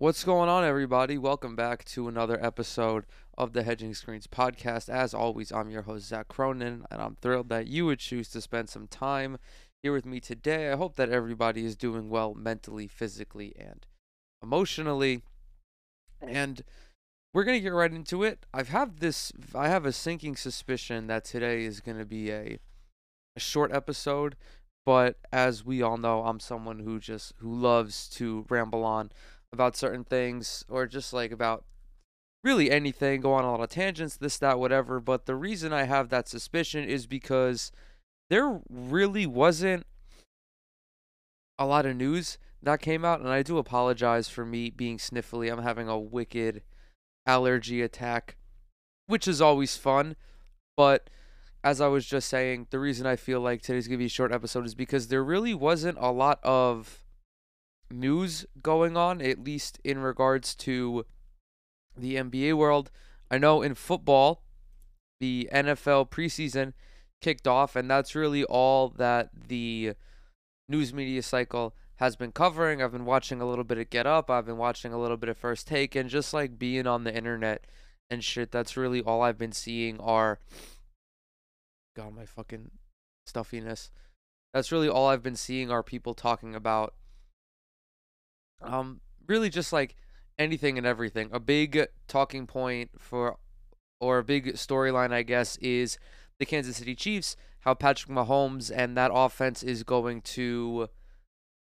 What's going on, everybody? Welcome back to another episode of the Hedging Screens podcast. As always, I'm your host, Zach Cronin, and I'm thrilled that you would choose to spend some time here with me today. I hope that everybody is doing well mentally, physically, and emotionally. And we're going to get right into it. I've have this, I have a sinking suspicion that today is going to be a, a short episode. But as we all know, I'm someone who just who loves to ramble on about certain things or just like about really anything, go on a lot of tangents, this, that, whatever. But the reason I have that suspicion is because there really wasn't a lot of news that came out, and I do apologize for me being sniffly. I'm having a wicked allergy attack, which is always fun. But as I was just saying, the reason I feel like today's gonna be a short episode is because there really wasn't a lot of news going on, at least in regards to the NBA world. I know in football, the NFL preseason kicked off, and that's really all that the news media cycle has been covering. I've been watching a little bit of Get Up, I've been watching a little bit of First Take, and just like being on the internet and shit, that's really all I've been seeing are. God, my fucking stuffiness. That's really all I've been seeing are people talking about um, really just like anything and everything. A big talking point for, or a big storyline, I guess, is the Kansas City Chiefs. How Patrick Mahomes and that offense is going to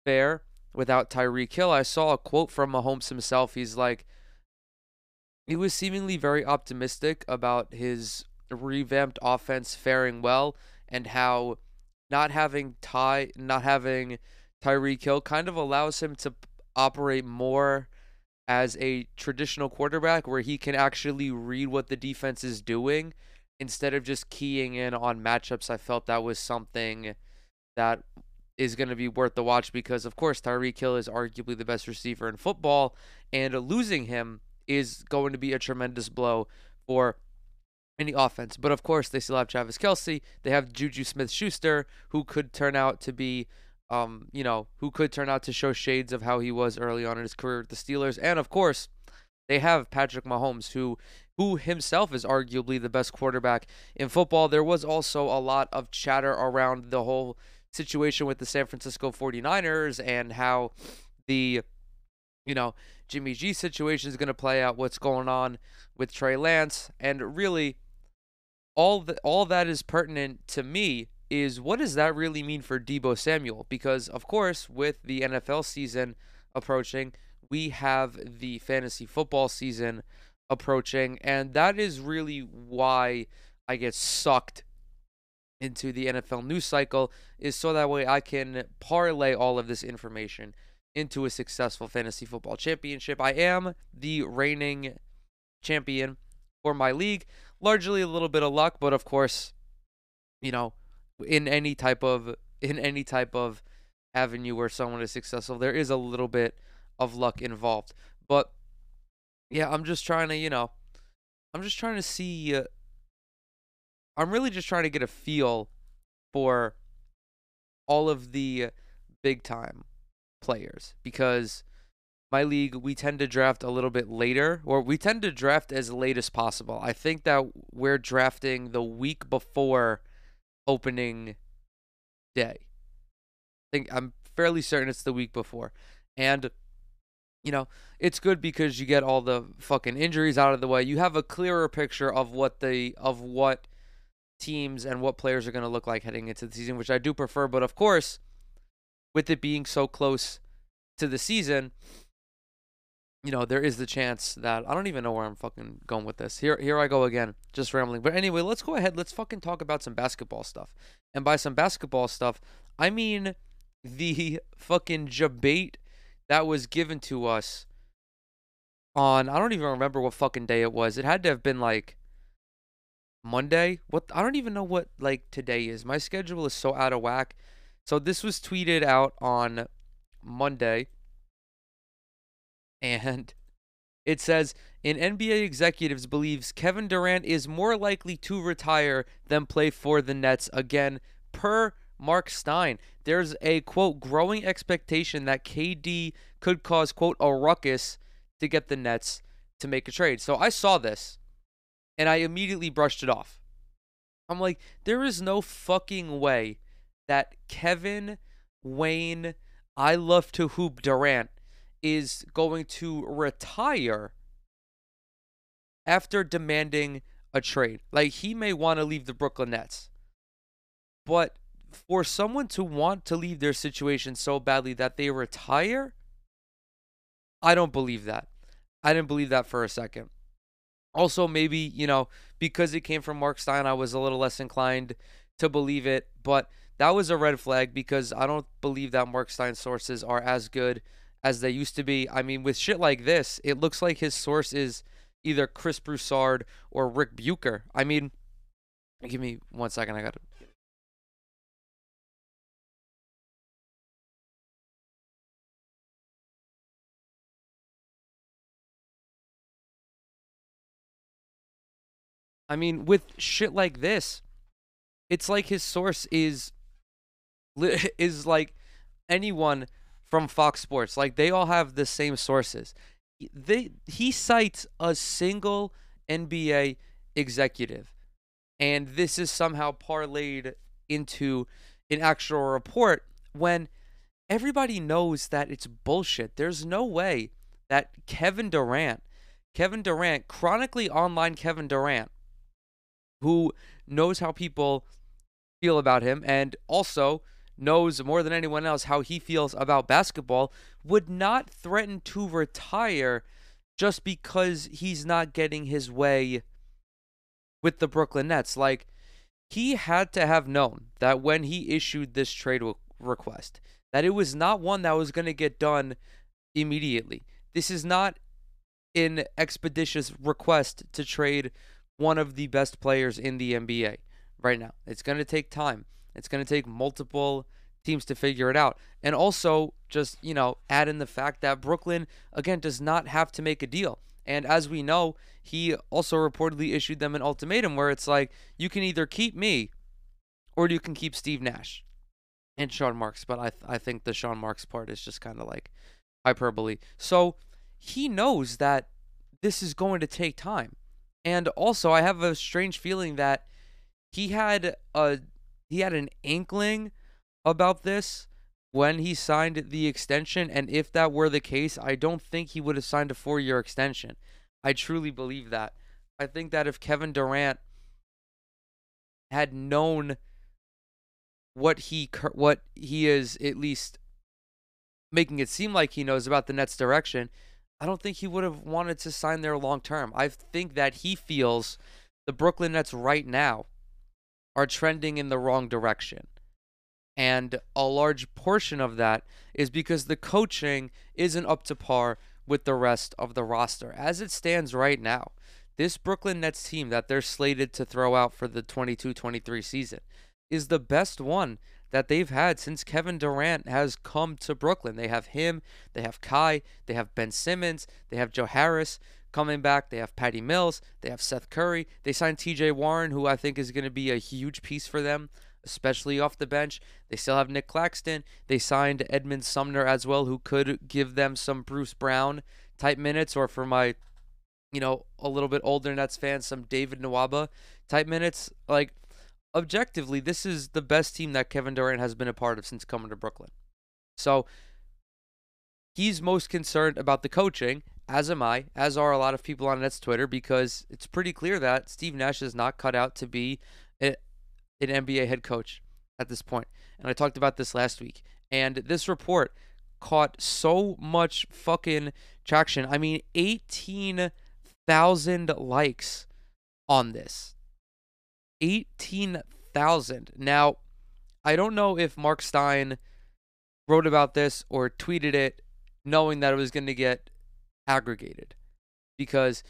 fare without Tyreek Hill. I saw a quote from Mahomes himself. He's like, he was seemingly very optimistic about his revamped offense faring well and how not having Ty, not having Tyreek Hill kind of allows him to operate more as a traditional quarterback where he can actually read what the defense is doing instead of just keying in on matchups. I felt that was something that is going to be worth the watch because, of course, Tyreek Hill is arguably the best receiver in football, and losing him is going to be a tremendous blow for any offense. But of course, they still have Travis Kelce. They have Juju Smith Schuster, who could turn out to be um, you know, who could turn out to show shades of how he was early on in his career with the Steelers. And of course, they have Patrick Mahomes, who who himself is arguably the best quarterback in football. There was also a lot of chatter around the whole situation with the San Francisco 49ers and how the you know, Jimmy G situation is going to play out, what's going on with Trey Lance, and really all the, all that is pertinent to me is what does that really mean for Deebo Samuel? Because, of course, with the NFL season approaching, we have the fantasy football season approaching, and that is really why I get sucked into the NFL news cycle is so that way I can parlay all of this information into a successful fantasy football championship. I am the reigning champion for my league, largely a little bit of luck, but of course, you know, in any type of in any type of avenue where someone is successful, there is a little bit of luck involved. But yeah, I'm just trying to, you know, I'm just trying to see. Uh, I'm really just trying to get a feel for all of the big time players because my league we tend to draft a little bit later or we tend to draft as late as possible. I think that we're drafting the week before opening day. I think I'm fairly certain it's the week before. And you know, it's good because you get all the fucking injuries out of the way. You have a clearer picture of what the of what teams and what players are going to look like heading into the season, which I do prefer, but of course, with it being so close to the season, you know, there is the chance that I don't even know where I'm fucking going with this. Here here I go again, just rambling. But anyway, let's go ahead. Let's fucking talk about some basketball stuff. And by some basketball stuff, I mean the fucking debate that was given to us on I don't even remember what fucking day it was. It had to have been like Monday. What I don't even know what like today is. My schedule is so out of whack. So this was tweeted out on Monday and it says an NBA executives believes Kevin Durant is more likely to retire than play for the Nets again per Mark Stein. There's a quote growing expectation that KD could cause quote a ruckus to get the Nets to make a trade. So I saw this and I immediately brushed it off. I'm like, there is no fucking way that Kevin Wayne, I love to hoop Durant is going to retire after demanding a trade. Like he may want to leave the Brooklyn Nets. But for someone to want to leave their situation so badly that they retire, I don't believe that. I didn't believe that for a second. Also, maybe, you know, because it came from Mark Stein, I was a little less inclined to believe it. But that was a red flag because I don't believe that Mark Stein sources are as good as they used to be. I mean, with shit like this, it looks like his source is either Chris Broussard or Ric Bucher. I mean, give me one second. I got to. I mean, with shit like this, it's like his source is is like anyone from Fox Sports. Like they all have the same sources. They he cites a single NBA executive, and this is somehow parlayed into an actual report when everybody knows that it's bullshit. There's no way that Kevin Durant, Kevin Durant, chronically online Kevin Durant, who knows how people feel about him and also knows more than anyone else how he feels about basketball, would not threaten to retire just because he's not getting his way with the Brooklyn Nets. Like, he had to have known that when he issued this trade request, that it was not one that was going to get done immediately. This is not an expeditious request to trade one of the best players in the NBA right now. It's going to take time. It's going to take multiple teams to figure it out. And also, just, you know, add in the fact that Brooklyn, again, does not have to make a deal. And as we know, he also reportedly issued them an ultimatum where it's like, you can either keep me or you can keep Steve Nash and Sean Marks. But I, th- I think the Sean Marks part is just kind of like hyperbole. So he knows that this is going to take time. And also, I have a strange feeling that he had a he had an inkling about this when he signed the extension and if that were the case i don't think he would have signed a four year extension. I truly believe that. I think that if kevin durant had known what he what he is at least making it seem like he knows about the nets direction i don't think he would have wanted to sign there long term i think that he feels the brooklyn nets right now are trending in the wrong direction. And a large portion of that is because the coaching isn't up to par with the rest of the roster. As it stands right now, this Brooklyn Nets team that they're slated to throw out for the 22 23 season is the best one that they've had since Kevin Durant has come to Brooklyn. They have him, they have Kai, they have Ben Simmons, they have Joe Harris coming back. They have Patty Mills. They have Seth Curry. They signed TJ Warren, who I think is going to be a huge piece for them, especially off the bench. They still have Nic Claxton. They signed Edmond Sumner as well, who could give them some Bruce Brown type minutes, or for my, you know, a little bit older Nets fans, some David Nwaba type minutes. Like, objectively, this is the best team that Kevin Durant has been a part of since coming to Brooklyn. So, he's most concerned about the coaching as am I, as are a lot of people on Nets Twitter, because it's pretty clear that Steve Nash is not cut out to be a, an NBA head coach at this point. And I talked about this last week. And this report caught so much fucking traction. I mean, 18,000 likes on this. 18,000. Now, I don't know if Mark Stein wrote about this or tweeted it knowing that it was going to get aggregated because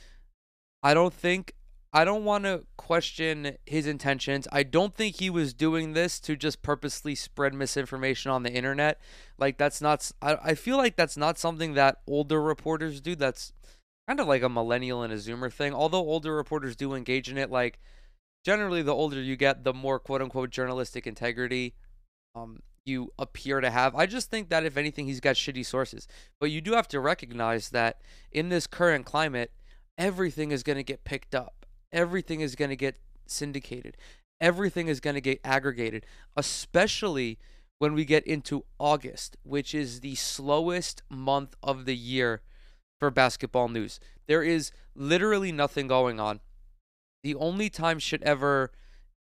I don't think I don't want to question his intentions. I don't think he was doing this to just purposely spread misinformation on the internet. Like that's not I, I feel like that's not something that older reporters do. That's kind of like a millennial and a zoomer thing. Although older reporters do engage in it like generally the older you get, the more quote unquote journalistic integrity um you appear to have. I just think that if anything, he's got shitty sources. But you do have to recognize that in this current climate, everything is going to get picked up, everything is going to get syndicated, everything is going to get aggregated, especially when we get into August, which is the slowest month of the year for basketball news. There is literally nothing going on. The only time shit ever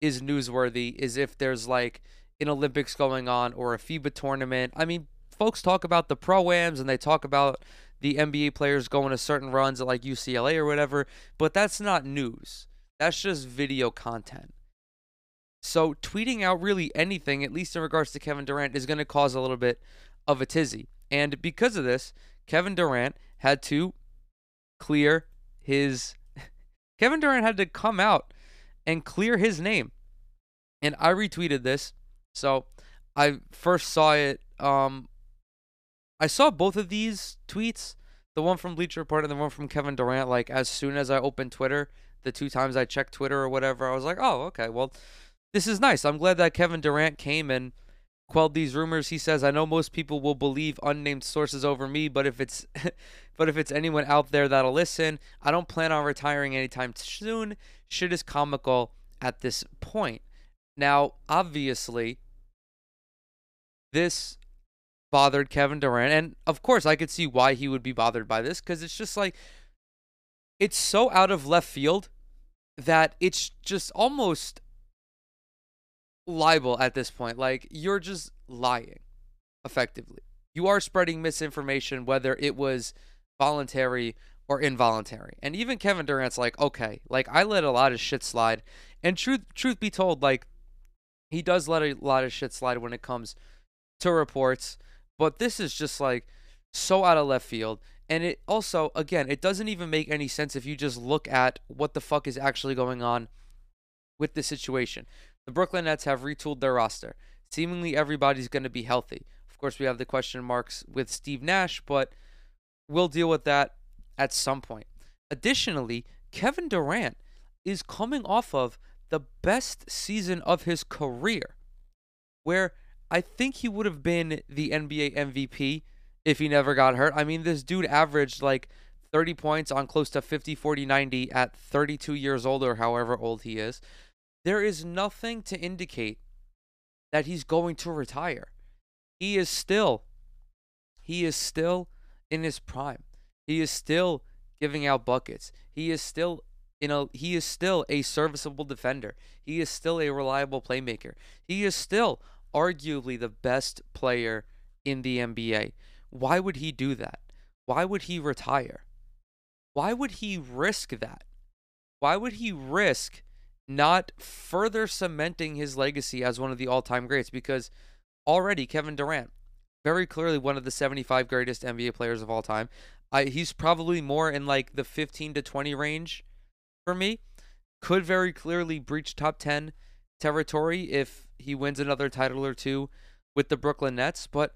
is newsworthy is if there's like an Olympics going on or a FIBA tournament. I mean, folks talk about the pro-ams and they talk about the NBA players going to certain runs at like UCLA or whatever, but that's not news. That's just video content. So tweeting out really anything, at least in regards to Kevin Durant, is going to cause a little bit of a tizzy. And because of this, Kevin Durant had to clear his. Kevin Durant had to come out and clear his name. And I retweeted this. So I first saw it. Um, I saw both of these tweets, the one from Bleacher Report and the one from Kevin Durant. Like as soon as I opened Twitter, the two times I checked Twitter or whatever, I was like, oh, okay, well, this is nice. I'm glad that Kevin Durant came and quelled these rumors. He says, "I know most people will believe unnamed sources over me, but if it's but if it's anyone out there that'll listen, I don't plan on retiring anytime soon." Shit is comical at this point. Now, obviously, this bothered Kevin Durant, and of course, I could see why he would be bothered by this because it's just like it's so out of left field that it's just almost libel at this point. Like you're just lying, effectively. You are spreading misinformation, whether it was voluntary or involuntary. And even Kevin Durant's like, okay, like I let a lot of shit slide. And truth truth be told, like he does let a lot of shit slide when it comes to reports. But this is just like so out of left field. And it also, again, it doesn't even make any sense if you just look at what the fuck is actually going on with the situation. The Brooklyn Nets have retooled their roster. Seemingly everybody's going to be healthy. Of course, we have the question marks with Steve Nash, but we'll deal with that at some point. Additionally, Kevin Durant is coming off of the best season of his career, where I think he would have been the NBA MVP if he never got hurt. I mean, this dude averaged like 30 points on close to 50, 40, 90 at 32 years old or however old he is there is nothing to indicate that he's going to retire. He is still he is still in his prime. He is still giving out buckets. He is still you know, he is still a serviceable defender. He is still a reliable playmaker. He is still arguably the best player in the NBA. Why would he do that? Why would he retire? Why would he risk that? Why would he risk not further cementing his legacy as one of the all-time greats because already Kevin Durant, very clearly one of the 75 greatest NBA players of all time. I, he's probably more in like the 15 to 20 range for me. Could very clearly breach top 10 territory if he wins another title or two with the Brooklyn Nets, but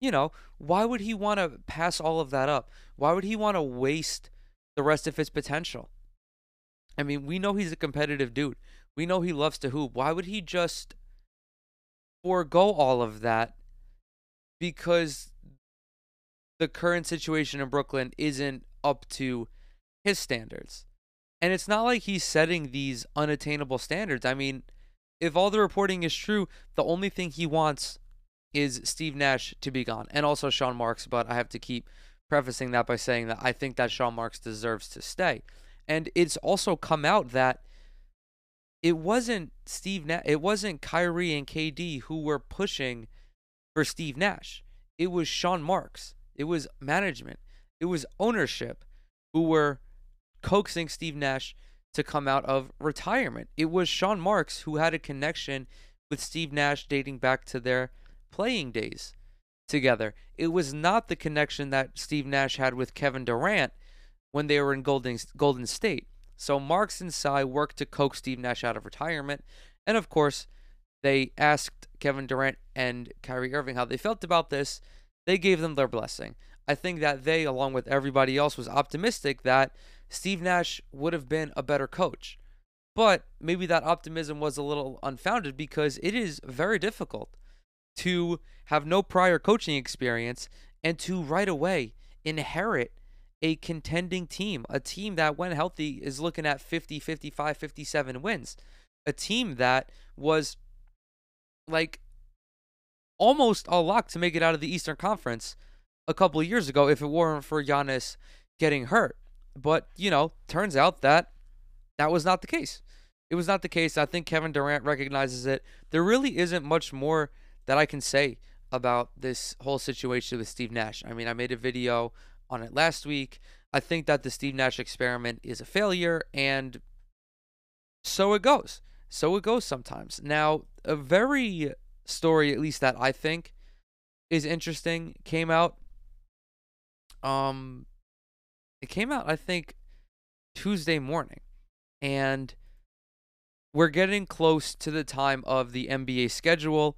you know, why would he want to pass all of that up? Why would he want to waste the rest of his potential? I mean, we know he's a competitive dude. We know he loves to hoop. Why would he just forego all of that because the current situation in Brooklyn isn't up to his standards? And it's not like he's setting these unattainable standards. I mean, if all the reporting is true, the only thing he wants is Steve Nash to be gone and also Sean Marks. But I have to keep prefacing that by saying that I think that Sean Marks deserves to stay. And it's also come out that it wasn't Steve Nash, it wasn't Kyrie and KD who were pushing for Steve Nash. It was Sean Marks. It was management. It was ownership who were coaxing Steve Nash to come out of retirement. It was Sean Marks who had a connection with Steve Nash dating back to their playing days together. It was not the connection that Steve Nash had with Kevin Durant when they were in Golden, Golden State. So Marks and Tsai worked to coax Steve Nash out of retirement. And of course, they asked Kevin Durant and Kyrie Irving how they felt about this. They gave them their blessing. I think that they, along with everybody else, was optimistic that Steve Nash would have been a better coach. But maybe that optimism was a little unfounded because it is very difficult to have no prior coaching experience and to right away inherit a contending team, a team that, when healthy, is looking at 50, 55, 57 wins, a team that was like almost a lock to make it out of the Eastern Conference a couple of years ago if it weren't for Giannis getting hurt. But, you know, turns out that that was not the case. It was not the case. I think Kevin Durant recognizes it. There really isn't much more that I can say about this whole situation with Steve Nash. I mean, I made a video on it last week. I think that the Steve Nash experiment is a failure, and so it goes. So it goes sometimes. Now, a very story, at least that I think is interesting, came out. Um, it came out, I think, Tuesday morning, and we're getting close to the time of the NBA schedule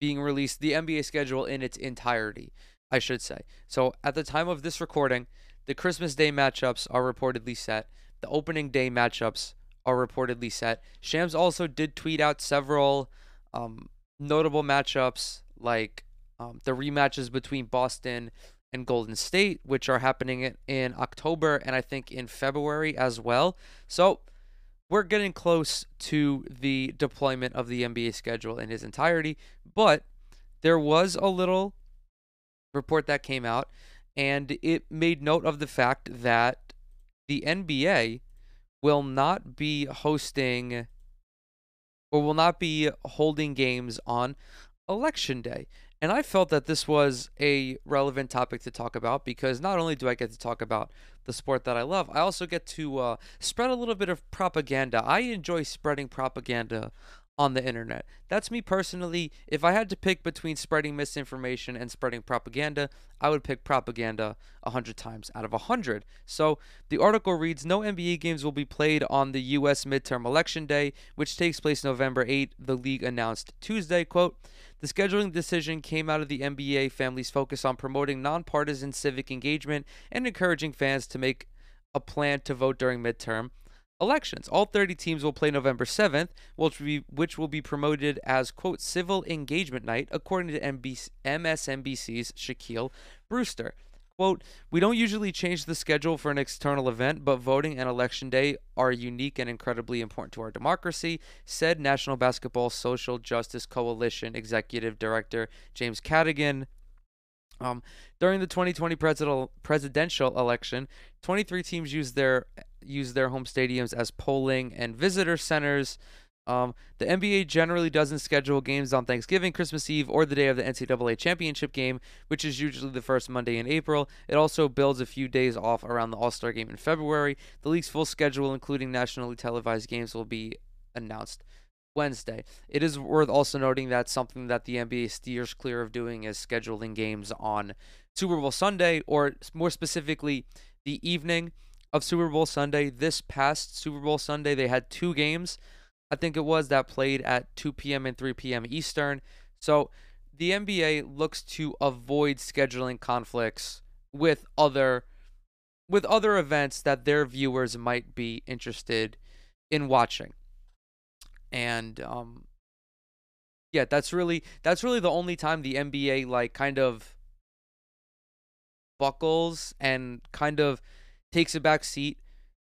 being released, the NBA schedule in its entirety, I should say. So at the time of this recording, the Christmas Day matchups are reportedly set. The opening day matchups are reportedly set. Shams also did tweet out several um, notable matchups like um, the rematches between Boston and Golden State, which are happening in October and I think in February as well. So we're getting close to the deployment of the NBA schedule in its entirety, but there was a little report that came out and it made note of the fact that the NBA will not be hosting or will not be holding games on election day. And I felt that this was a relevant topic to talk about because not only do I get to talk about the sport that I love, I also get to uh, spread a little bit of propaganda. I enjoy spreading propaganda on the internet. That's me personally. If I had to pick between spreading misinformation and spreading propaganda, I would pick propaganda 100 times out of 100. So the article reads No NBA games will be played on the U.S. midterm election day, which takes place November 8, the league announced Tuesday. Quote, the scheduling decision came out of the NBA family's focus on promoting nonpartisan civic engagement and encouraging fans to make a plan to vote during midterm elections. All 30 teams will play November 7th, which will be, which will be promoted as, quote, civil engagement night, according to MBC, MSNBC's Shaquille Brewster. Quote, we don't usually change the schedule for an external event, but voting and election day are unique and incredibly important to our democracy, said National Basketball Social Justice Coalition Executive Director James Cadigan. Um, during the 2020 presidential election, 23 teams used their use their home stadiums as polling and visitor centers. Um, the NBA generally doesn't schedule games on Thanksgiving, Christmas Eve, or the day of the NCAA championship game, which is usually the first Monday in April. It also builds a few days off around the All Star game in February. The league's full schedule, including nationally televised games, will be announced Wednesday. It is worth also noting that something that the NBA steers clear of doing is scheduling games on Super Bowl Sunday, or more specifically, the evening of Super Bowl Sunday. This past Super Bowl Sunday, they had two games, I think it was, that played at 2 p.m. and 3 p.m. Eastern. So the NBA looks to avoid scheduling conflicts with other with other events that their viewers might be interested in watching. And um yeah, that's really that's really the only time the NBA like kind of buckles and kind of takes a back seat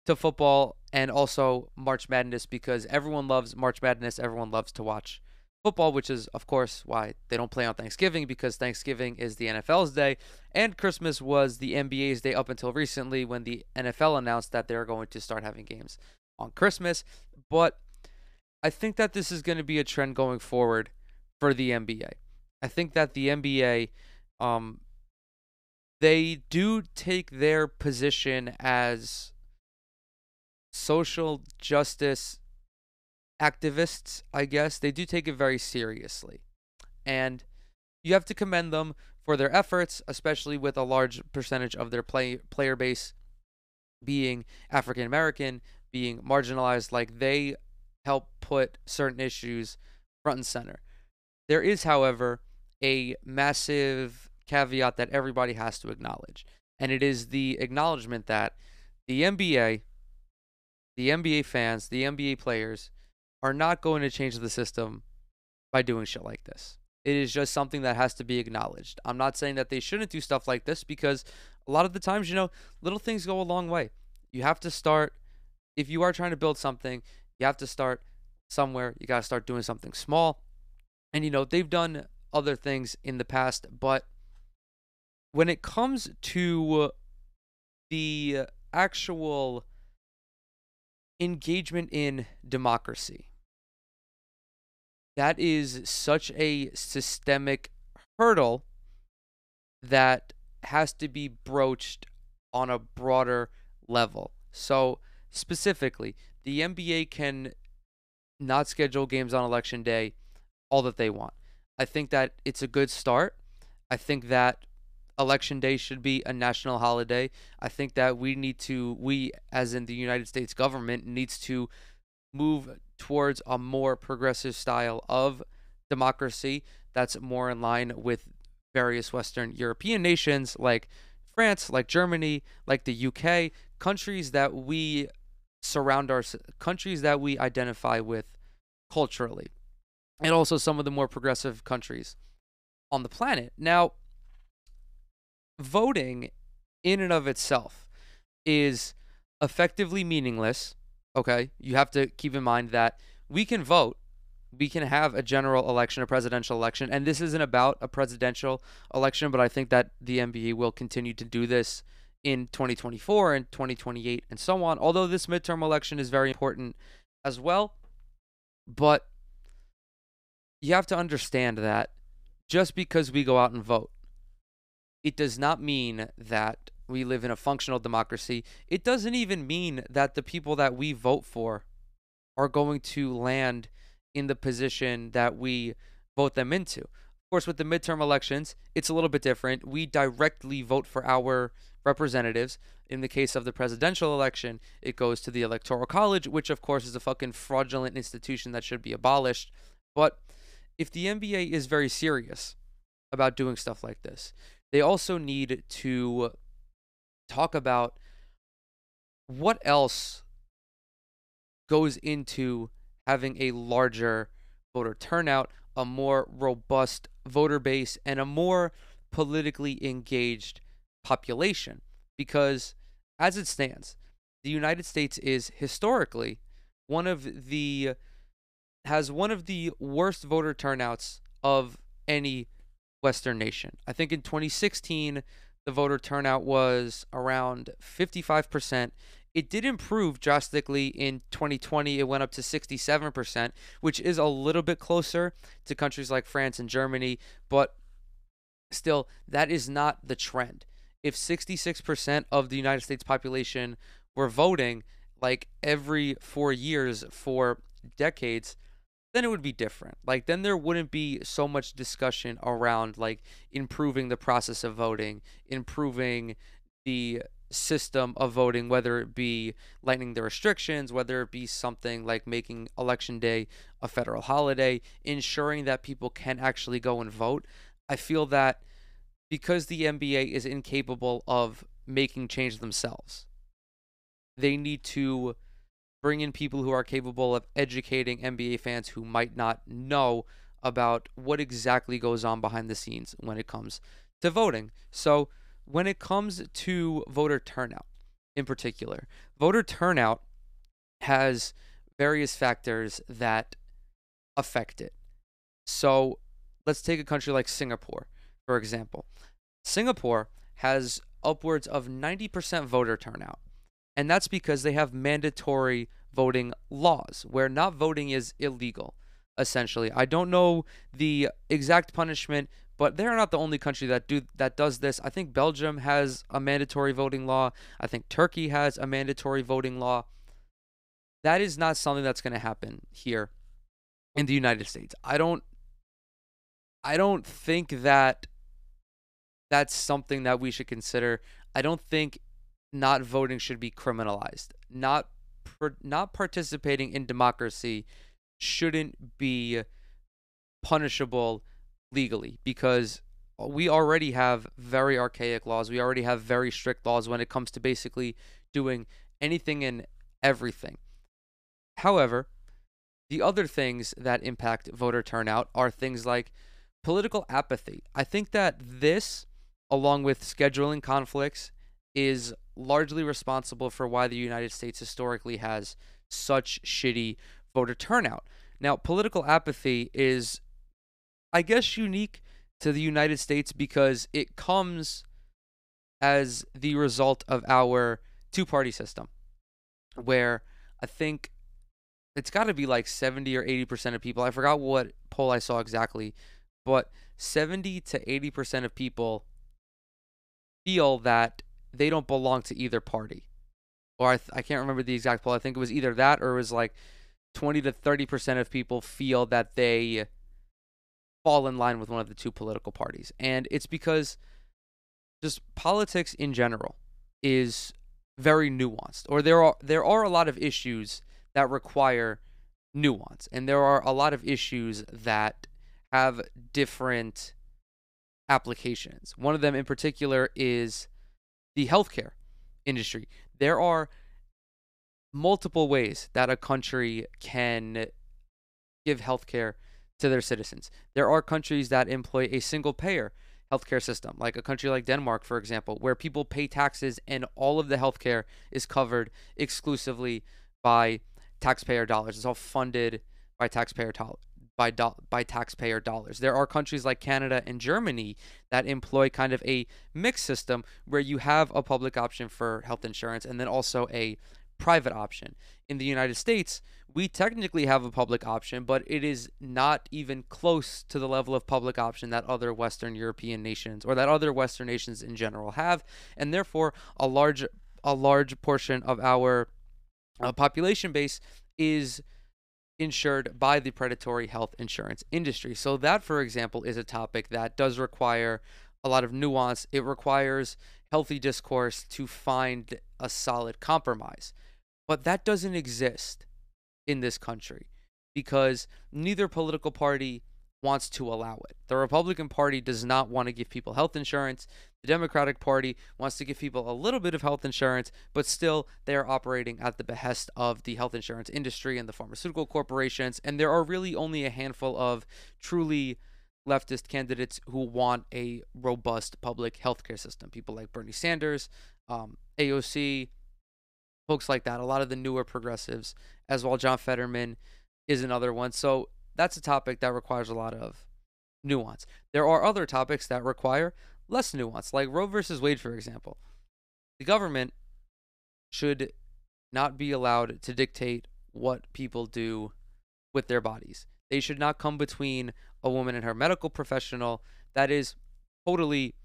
to football and also March Madness because everyone loves March Madness. Everyone loves to watch football, which is, of course, why they don't play on Thanksgiving because Thanksgiving is the NFL's day and Christmas was the NBA's day up until recently when the NFL announced that they're going to start having games on Christmas. But I think that this is going to be a trend going forward for the NBA. I think that the NBA um, they do take their position as social justice activists, I guess. They do take it very seriously. And you have to commend them for their efforts, especially with a large percentage of their play, player base being African American, being marginalized. Like they help put certain issues front and center. There is, however, a massive caveat that everybody has to acknowledge. And it is the acknowledgement that the NBA, the NBA fans, the NBA players are not going to change the system by doing shit like this. It is just something that has to be acknowledged. I'm not saying that they shouldn't do stuff like this because a lot of the times, you know, little things go a long way. You have to start, if you are trying to build something, you have to start somewhere. You got to start doing something small. And, you know, they've done other things in the past, but when it comes to the actual engagement in democracy, that is such a systemic hurdle that has to be broached on a broader level. So, specifically, the NBA can not schedule games on election day all that they want. I think that it's a good start. I think that election day should be a national holiday. I think that we need to we as in the United States government needs to move towards a more progressive style of democracy that's more in line with various Western European nations like France, like Germany, like the UK, countries that we surround our countries that we identify with culturally, and also some of the more progressive countries on the planet. Now, voting in and of itself is effectively meaningless. Okay, you have to keep in mind that we can vote we can have a general election, a presidential election, and this isn't about a presidential election, but I think that the NBA will continue to do this in 2024 and 2028 and so on. Although this midterm election is very important as well, but you have to understand that just because we go out and vote, it does not mean that we live in a functional democracy. It doesn't even mean that the people that we vote for are going to land in the position that we vote them into. Of course, with the midterm elections, it's a little bit different. We directly vote for our representatives. In the case of the presidential election, it goes to the Electoral College, which, of course, is a fucking fraudulent institution that should be abolished. But if the NBA is very serious about doing stuff like this, they also need to talk about what else goes into having a larger voter turnout, a more robust voter base, and a more politically engaged population. Because as it stands, the United States is historically one of the has one of the worst voter turnouts of any Western nation. I think in 2016, the voter turnout was around 55%. It did improve drastically in 2020. It went up to 67%, which is a little bit closer to countries like France and Germany, but still, that is not the trend. If 66% of the United States population were voting like every four years for decades, then it would be different. Like then there wouldn't be so much discussion around like improving the process of voting, improving the system of voting, whether it be lightening the restrictions, whether it be something like making election day a federal holiday, ensuring that people can actually go and vote. I feel that because the NBA is incapable of making change themselves, they need to bring in people who are capable of educating NBA fans who might not know about what exactly goes on behind the scenes when it comes to voting. So, when it comes to voter turnout in particular, voter turnout has various factors that affect it. So let's take a country like Singapore, for example. Singapore has upwards of 90% voter turnout. And that's because they have mandatory voting laws where not voting is illegal, essentially. I don't know the exact punishment but they're not the only country that do that does this. I think Belgium has a mandatory voting law. I think Turkey has a mandatory voting law. That is not something that's going to happen here in the United States. I don't I don't think that that's something that we should consider. I don't think not voting should be criminalized. Not not participating in democracy shouldn't be punishable legally because we already have very archaic laws. We already have very strict laws when it comes to basically doing anything and everything. However, the other things that impact voter turnout are things like political apathy. I think that this, along with scheduling conflicts, is largely responsible for why the United States historically has such shitty voter turnout. Now, political apathy is, I guess, unique to the United States because it comes as the result of our two party system, where I think it's got to be like 70 or 80% of people. I forgot what poll I saw exactly, but 70 to 80% of people feel that they don't belong to either party. Or I, th- I can't remember the exact poll. I think it was either that or it was like 20 to 30% of people feel that they fall in line with one of the two political parties. And it's because just politics in general is very nuanced or there are there are a lot of issues that require nuance and there are a lot of issues that have different applications. One of them in particular is the healthcare industry. There are multiple ways that a country can give healthcare to their citizens. There are countries that employ a single payer healthcare system, like a country like Denmark, for example, where people pay taxes and all of the healthcare is covered exclusively by taxpayer dollars. It's all funded by taxpayer dollars by do- by taxpayer dollars. There are countries like Canada and Germany that employ kind of a mixed system where you have a public option for health insurance and then also a private option. In the United States, we technically have a public option, but it is not even close to the level of public option that other Western European nations or that other Western nations in general have, and therefore a large a large portion of our uh, population base is insured by the predatory health insurance industry. So, that, for example, is a topic that does require a lot of nuance. It requires healthy discourse to find a solid compromise. But that doesn't exist in this country because neither political party wants to allow it. The Republican Party does not want to give people health insurance. The Democratic Party wants to give people a little bit of health insurance, but still they are operating at the behest of the health insurance industry and the pharmaceutical corporations. And there are really only a handful of truly leftist candidates who want a robust public healthcare system. People like Bernie Sanders, um, AOC, folks like that. A lot of the newer progressives, as well. John Fetterman is another one. So that's a topic that requires a lot of nuance. There are other topics that require less nuanced, like Roe versus Wade, for example. The government should not be allowed to dictate what people do with their bodies. They should not come between a woman and her medical professional. That is totally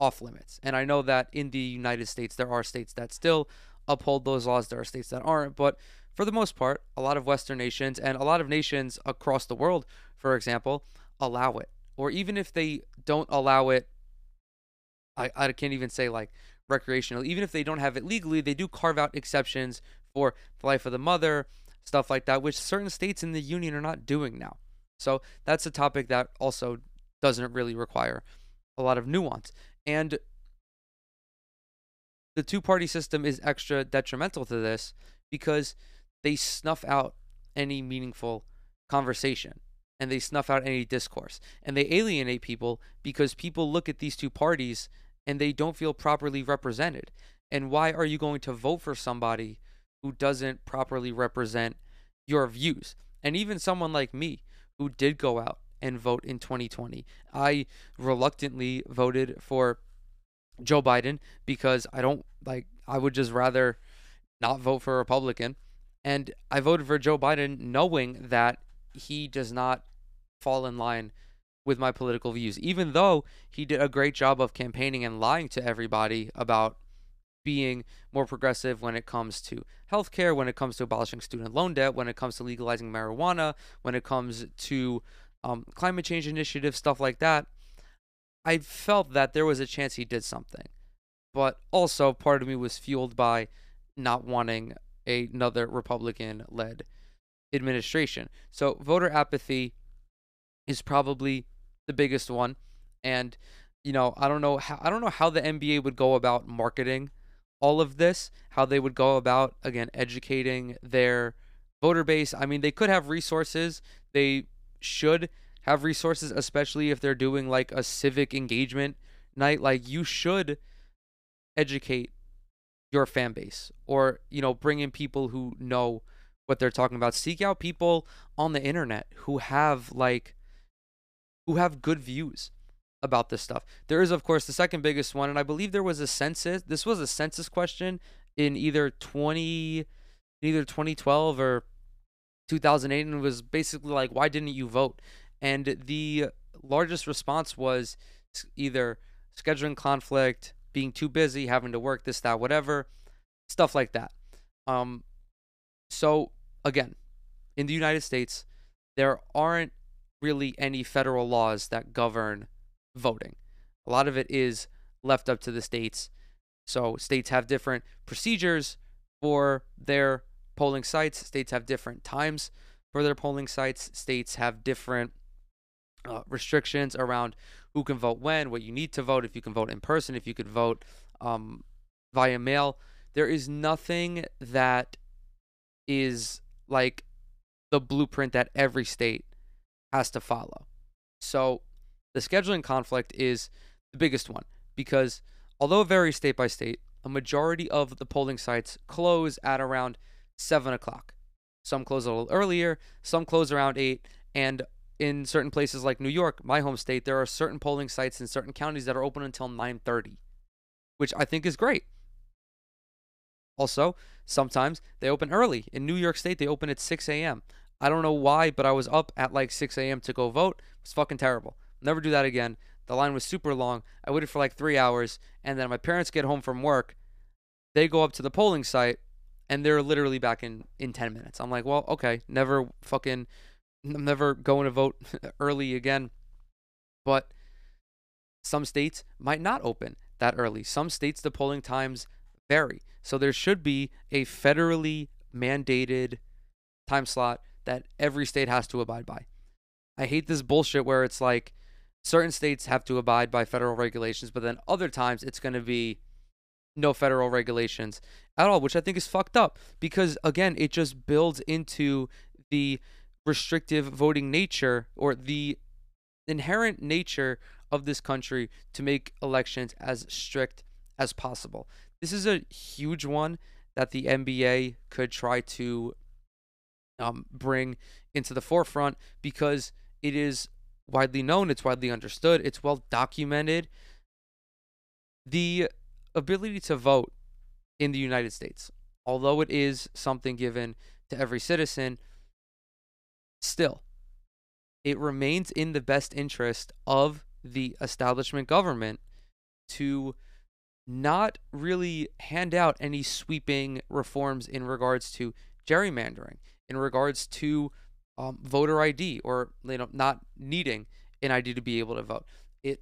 off limits. And I know that in the United States, there are states that still uphold those laws, there are states that aren't. But for the most part, a lot of Western nations and a lot of nations across the world, for example, allow it. Or even if they don't allow it, I, I can't even say like recreational, even if they don't have it legally, they do carve out exceptions for the life of the mother, stuff like that, which certain states in the union are not doing now. So that's a topic that also doesn't really require a lot of nuance. And the two party system is extra detrimental to this because they snuff out any meaningful conversation and they snuff out any discourse and they alienate people because people look at these two parties and they don't feel properly represented. And why are you going to vote for somebody who doesn't properly represent your views? And even someone like me who did go out and vote in 2020, I reluctantly voted for Joe Biden because I don't like, I would just rather not vote for a Republican and I voted for Joe Biden knowing that he does not fall in line with my political views, even though he did a great job of campaigning and lying to everybody about being more progressive when it comes to healthcare, when it comes to abolishing student loan debt, when it comes to legalizing marijuana, when it comes to um, climate change initiatives, stuff like that. I felt that there was a chance he did something. But also, part of me was fueled by not wanting another Republican led administration. So voter apathy is probably the biggest one. And you know, I don't know how I don't know how the NBA would go about marketing all of this, how they would go about again educating their voter base. I mean, they could have resources. They should have resources, especially if they're doing like a civic engagement night. Like you should educate your fan base or, you know, bring in people who know what they're talking about. Seek out people on the internet who have like who have good views about this stuff. There is of course the second biggest one and I believe there was a census. This was a census question in either 20 either 2012 or 2008 and it was basically like why didn't you vote? And the largest response was either scheduling conflict, being too busy, having to work this that whatever, stuff like that. Um so again, in the United States, there aren't really any federal laws that govern voting. A lot of it is left up to the states. So states have different procedures for their polling sites. States have different times for their polling sites. States have different uh, restrictions around who can vote when, what you need to vote, if you can vote in person, if you could vote um, via mail. There is nothing that is like the blueprint that every state has to follow. So the scheduling conflict is the biggest one because although it varies state by state, a majority of the polling sites close at around 7 o'clock. Some close a little earlier, some close around 8, and in certain places like New York, my home state, there are certain polling sites in certain counties that are open until 9:30, which I think is great. Also, sometimes they open early. In New York State, they open at 6 a.m. I don't know why, but I was up at like 6 a.m. to go vote. It was fucking terrible. Never do that again. The line was super long. I waited for like three hours, and then my parents get home from work. They go up to the polling site, and they're literally back in in 10 minutes. I'm like, well, okay, never fucking, I'm never going to vote early again. But some states might not open that early. Some states the polling times vary. So there should be a federally mandated time slot that every state has to abide by. I hate this bullshit where it's like certain states have to abide by federal regulations, but then other times it's going to be no federal regulations at all, which I think is fucked up because, again, it just builds into the restrictive voting nature or the inherent nature of this country to make elections as strict as possible. This is a huge one that the NBA could try to um, bring into the forefront because it is widely known, it's widely understood, it's well documented. The ability to vote in the United States, although it is something given to every citizen, still, it remains in the best interest of the establishment government to not really hand out any sweeping reforms in regards to gerrymandering, in regards to um, voter ID, or you know not needing an ID to be able to vote. It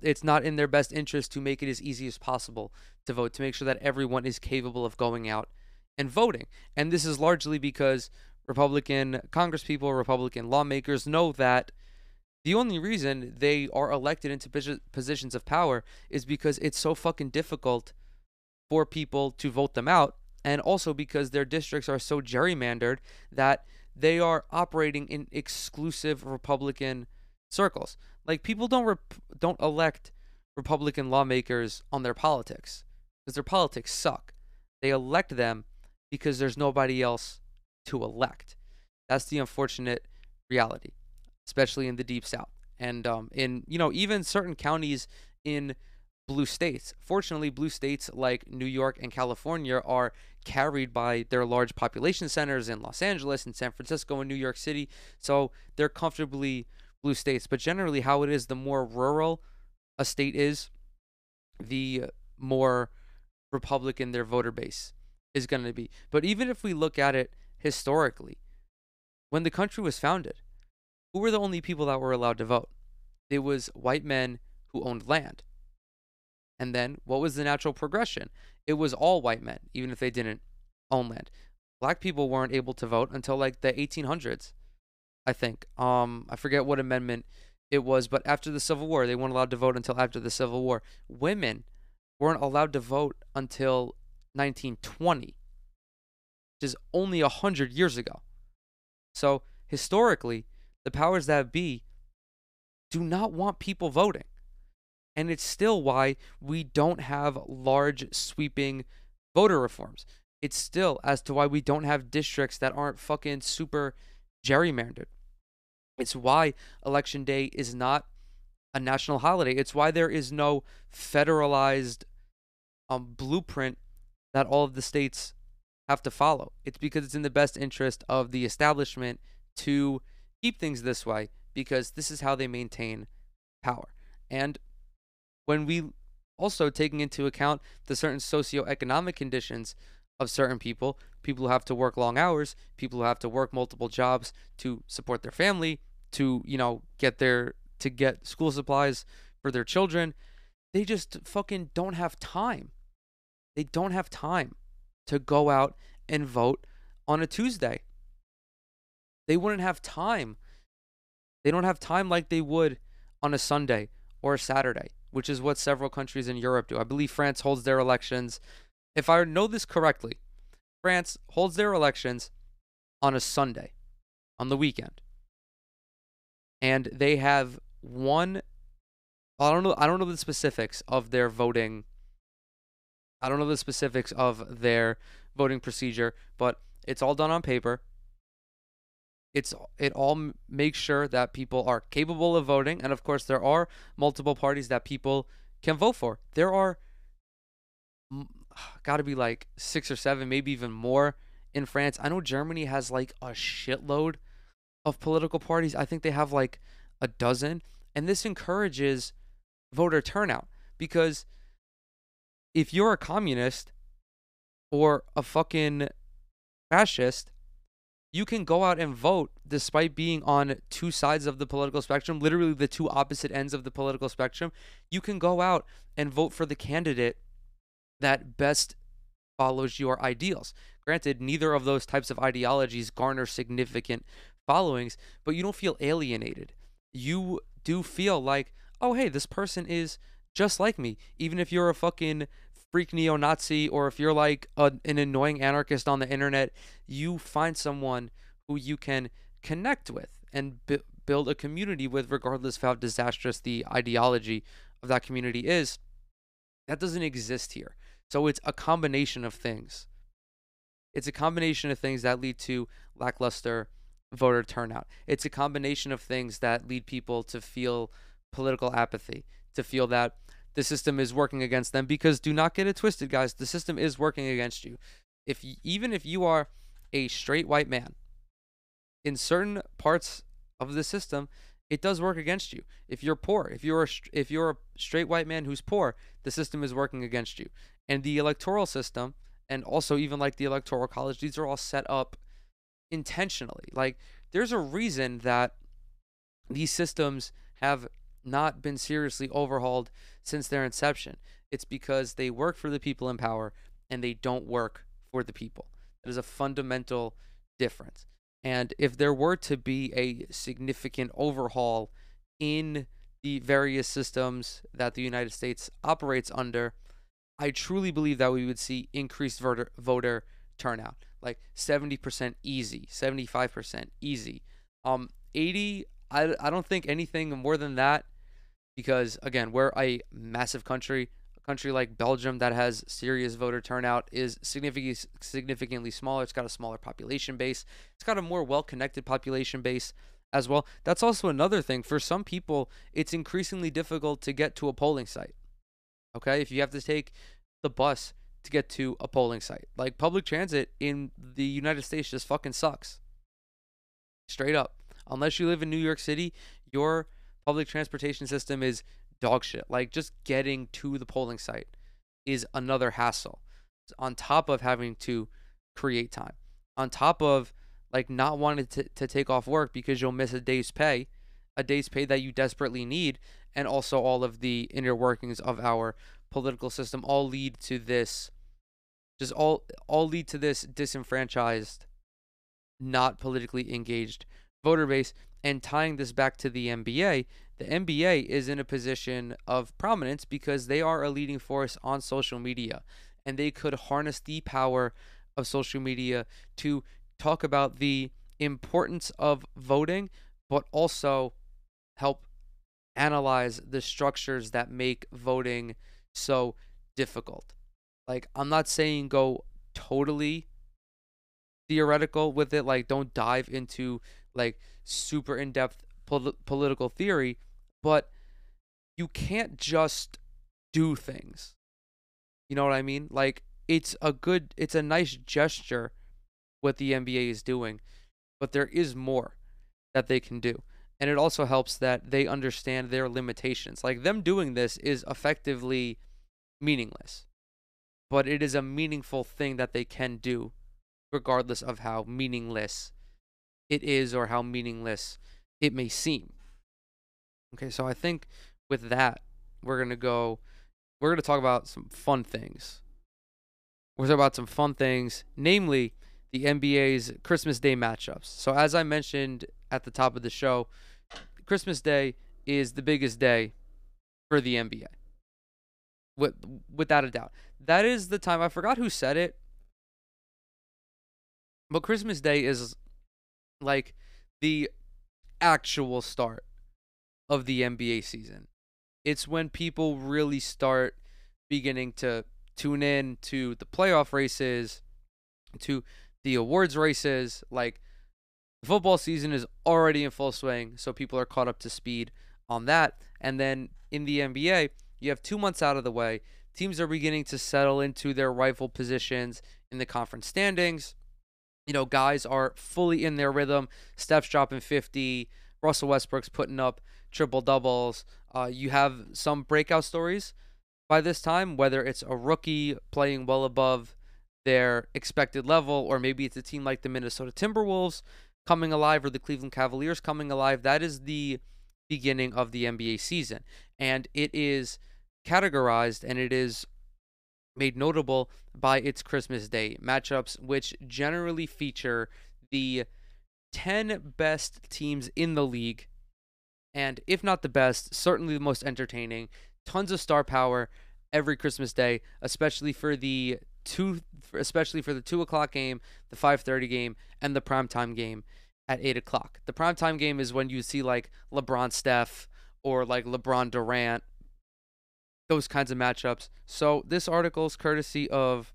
it's not in their best interest to make it as easy as possible to vote, to make sure that everyone is capable of going out and voting. And this is largely because Republican Congresspeople, Republican lawmakers know that the only reason they are elected into positions of power is because it's so fucking difficult for people to vote them out, and also because their districts are so gerrymandered that they are operating in exclusive Republican circles. Like people don't rep- don't elect Republican lawmakers on their politics because their politics suck. They elect them because there's nobody else to elect. That's the unfortunate reality especially in the deep south and um, in you know even certain counties in blue states. Fortunately, blue states like New York and California are carried by their large population centers in Los Angeles and San Francisco and New York City, so they're comfortably blue states. But generally, how it is, the more rural a state is, the more Republican their voter base is going to be. But even if we look at it historically, when the country was founded, who were the only people that were allowed to vote? It was white men who owned land. And then what was the natural progression? It was all white men, even if they didn't own land. Black people weren't able to vote until like the 1800s, I think. Um, I forget what amendment it was, but after the Civil War, they weren't allowed to vote until after the Civil War. Women weren't allowed to vote until 1920, which is only 100 years ago. So, historically, the powers that be do not want people voting. And it's still why we don't have large sweeping voter reforms. It's still as to why we don't have districts that aren't fucking super gerrymandered. It's why election day is not a national holiday. It's why there is no federalized um, blueprint that all of the states have to follow. It's because it's in the best interest of the establishment to keep things this way because this is how they maintain power. And when we also taking into account the certain socioeconomic conditions of certain people, people who have to work long hours, people who have to work multiple jobs to support their family, to, you know, get their to get school supplies for their children, they just fucking don't have time. They don't have time to go out and vote on a Tuesday. They wouldn't have time. They don't have time like they would on a Sunday or a Saturday, which is what several countries in Europe do. I believe France holds their elections. If I know this correctly, France holds their elections on a Sunday, on the weekend. And they have one I don't know I don't know the specifics of their voting I don't know the specifics of their voting procedure, but it's all done on paper. It's it all makes sure that people are capable of voting, and of course, there are multiple parties that people can vote for. There are got to be like six or seven, maybe even more in France. I know Germany has like a shitload of political parties. I think they have like a dozen, and this encourages voter turnout because if you're a communist or a fucking fascist, you can go out and vote despite being on two sides of the political spectrum, literally the two opposite ends of the political spectrum. You can go out and vote for the candidate that best follows your ideals. Granted, neither of those types of ideologies garner significant followings, but you don't feel alienated. You do feel like, oh, hey, this person is just like me. Even if you're a fucking freak neo Nazi or if you're like a, an annoying anarchist on the internet, you find someone who you can connect with and b- build a community with, regardless of how disastrous the ideology of that community is. That doesn't exist here. So it's a combination of things. It's a combination of things that lead to lackluster voter turnout. It's a combination of things that lead people to feel political apathy, to feel that the system is working against them because do not get it twisted guys. The system is working against you. If even if you are a straight white man in certain parts of the system it does work against you. If you're poor if you're a, if you're a straight white man who's poor the system is working against you. And the electoral system and also even like the electoral college these are all set up intentionally. Like there's a reason that these systems have not been seriously overhauled since their inception. It's because they work for the people in power and they don't work for the people. That is a fundamental difference. And if there were to be a significant overhaul in the various systems that the United States operates under, I truly believe that we would see increased voter, voter turnout, like 70% easy, 75% easy. Um, 80, I, I don't think anything more than that because again, we're a massive country. A country like Belgium that has serious voter turnout is significantly significantly smaller. It's got a smaller population base. It's got a more well-connected population base as well. That's also another thing. For some people, it's increasingly difficult to get to a polling site. Okay, if you have to take the bus to get to a polling site, like public transit in the United States just fucking sucks. Straight up. Unless you live in New York City, your public transportation system is dog shit. Like just getting to the polling site is another hassle. On top of having to create time, on top of like not wanting to, to take off work because you'll miss a day's pay, a day's pay that you desperately need, and also all of the inner workings of our political system all lead to this just all all lead to this disenfranchised not politically engaged voter base and tying this back to the NBA, the NBA is in a position of prominence because they are a leading force on social media and they could harness the power of social media to talk about the importance of voting, but also help analyze the structures that make voting so difficult. Like, I'm not saying go totally theoretical with it, like, don't dive into like super in depth pol- political theory, but you can't just do things. You know what I mean? Like, it's a good, it's a nice gesture what the NBA is doing, but there is more that they can do. And it also helps that they understand their limitations. Like, them doing this is effectively meaningless, but it is a meaningful thing that they can do, regardless of how meaningless it is or how meaningless it may seem. Okay, so I think with that, we're going to go, we're going to talk about some fun things. We're talking about some fun things, namely the NBA's Christmas Day matchups. So, as I mentioned at the top of the show, Christmas Day is the biggest day for the NBA. With, without a doubt. That is the time, I forgot who said it, but Christmas Day is like the actual start of the NBA season. It's when people really start beginning to tune in to the playoff races, to the awards races. Like the football season is already in full swing, so people are caught up to speed on that. And then in the NBA, you have two months out of the way. Teams are beginning to settle into their rightful positions in the conference standings you know, guys are fully in their rhythm. Steph's dropping 50. Russell Westbrook's putting up triple doubles. Uh, you have some breakout stories by this time, whether it's a rookie playing well above their expected level, or maybe it's a team like the Minnesota Timberwolves coming alive or the Cleveland Cavaliers coming alive. That is the beginning of the NBA season. And it is categorized and it is made notable by its Christmas Day matchups, which generally feature the 10 best teams in the league. And if not the best, certainly the most entertaining. Tons of star power every Christmas Day, especially for the two, especially for the two o'clock game, the 5:30 game, and the primetime game at eight o'clock. The primetime game is when you see like LeBron, Steph, or like LeBron Durant those kinds of matchups. So this article is courtesy of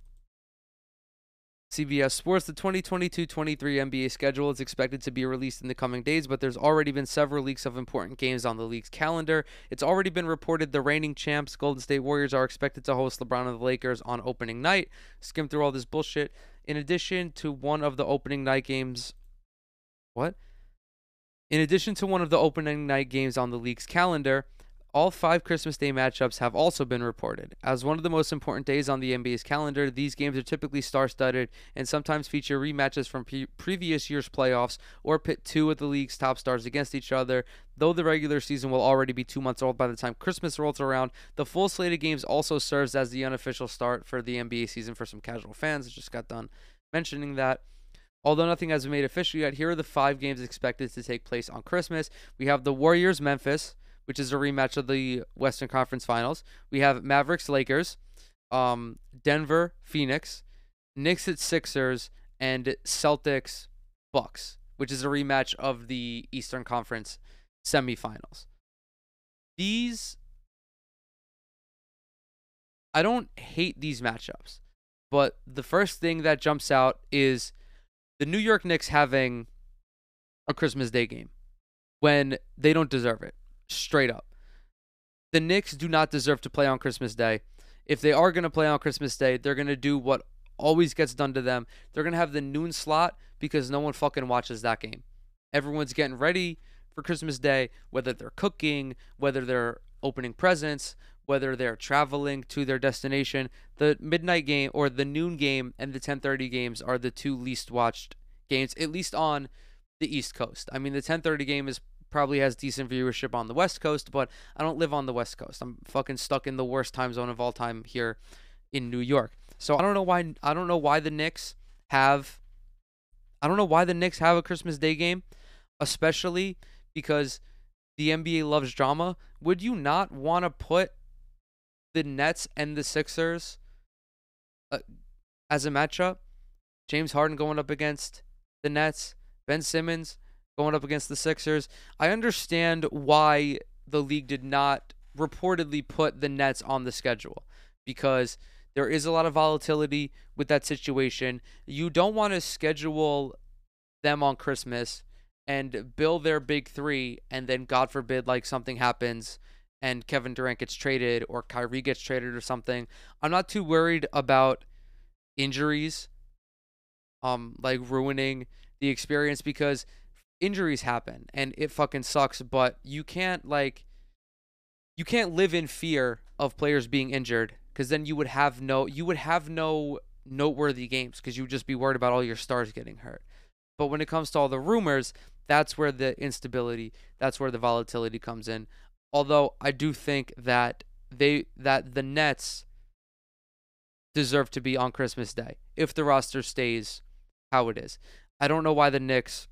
CBS Sports. The 2022-23 NBA schedule is expected to be released in the coming days, but there's already been several leaks of important games on the league's calendar. It's already been reported the reigning champs, Golden State Warriors, are expected to host LeBron and the Lakers on opening night. Skim through all this bullshit. In addition to one of the opening night games, what? In addition to one of the opening night games on the league's calendar, all five Christmas Day matchups have also been reported. As one of the most important days on the NBA's calendar, these games are typically star studded and sometimes feature rematches from pre- previous year's playoffs or pit two of the league's top stars against each other. Though the regular season will already be two months old by the time Christmas rolls around, the full slate of games also serves as the unofficial start for the NBA season for some casual fans. I just got done mentioning that. Although nothing has been made official yet, here are the five games expected to take place on Christmas. We have the Warriors Memphis which is a rematch of the Western Conference Finals. We have Mavericks Lakers, um, Denver Phoenix, Knicks at Sixers, and Celtics Bucks, which is a rematch of the Eastern Conference semifinals. These I don't hate these matchups, but the first thing that jumps out is the New York Knicks having a Christmas Day game when they don't deserve it straight up. The Knicks do not deserve to play on Christmas Day. If they are going to play on Christmas Day, they're going to do what always gets done to them. They're going to have the noon slot because no one fucking watches that game. Everyone's getting ready for Christmas Day, whether they're cooking, whether they're opening presents, whether they're traveling to their destination. The midnight game or the noon game and the 10:30 games are the two least watched games at least on the East Coast. I mean, the 10:30 game is probably has decent viewership on the West Coast, but I don't live on the West Coast. I'm fucking stuck in the worst time zone of all time here in New York. So I don't know why I don't know why the Knicks have I don't know why the Knicks have a Christmas Day game, especially because the NBA loves drama. Would you not want to put the Nets and the Sixers uh, as a matchup? James Harden going up against the Nets, Ben Simmons going up against the Sixers. I understand why the league did not reportedly put the Nets on the schedule because there is a lot of volatility with that situation. You don't want to schedule them on Christmas and bill their big three, and then God forbid, like something happens and Kevin Durant gets traded or Kyrie gets traded or something. I'm not too worried about injuries, um, like ruining the experience because injuries happen and it fucking sucks. But you can't like, you can't live in fear of players being injured because then you would have no, you would have no noteworthy games because you would just be worried about all your stars getting hurt. But when it comes to all the rumors, that's where the instability, that's where the volatility comes in. Although I do think that they that the Nets deserve to be on Christmas Day if the roster stays how it is. I don't know why the Knicks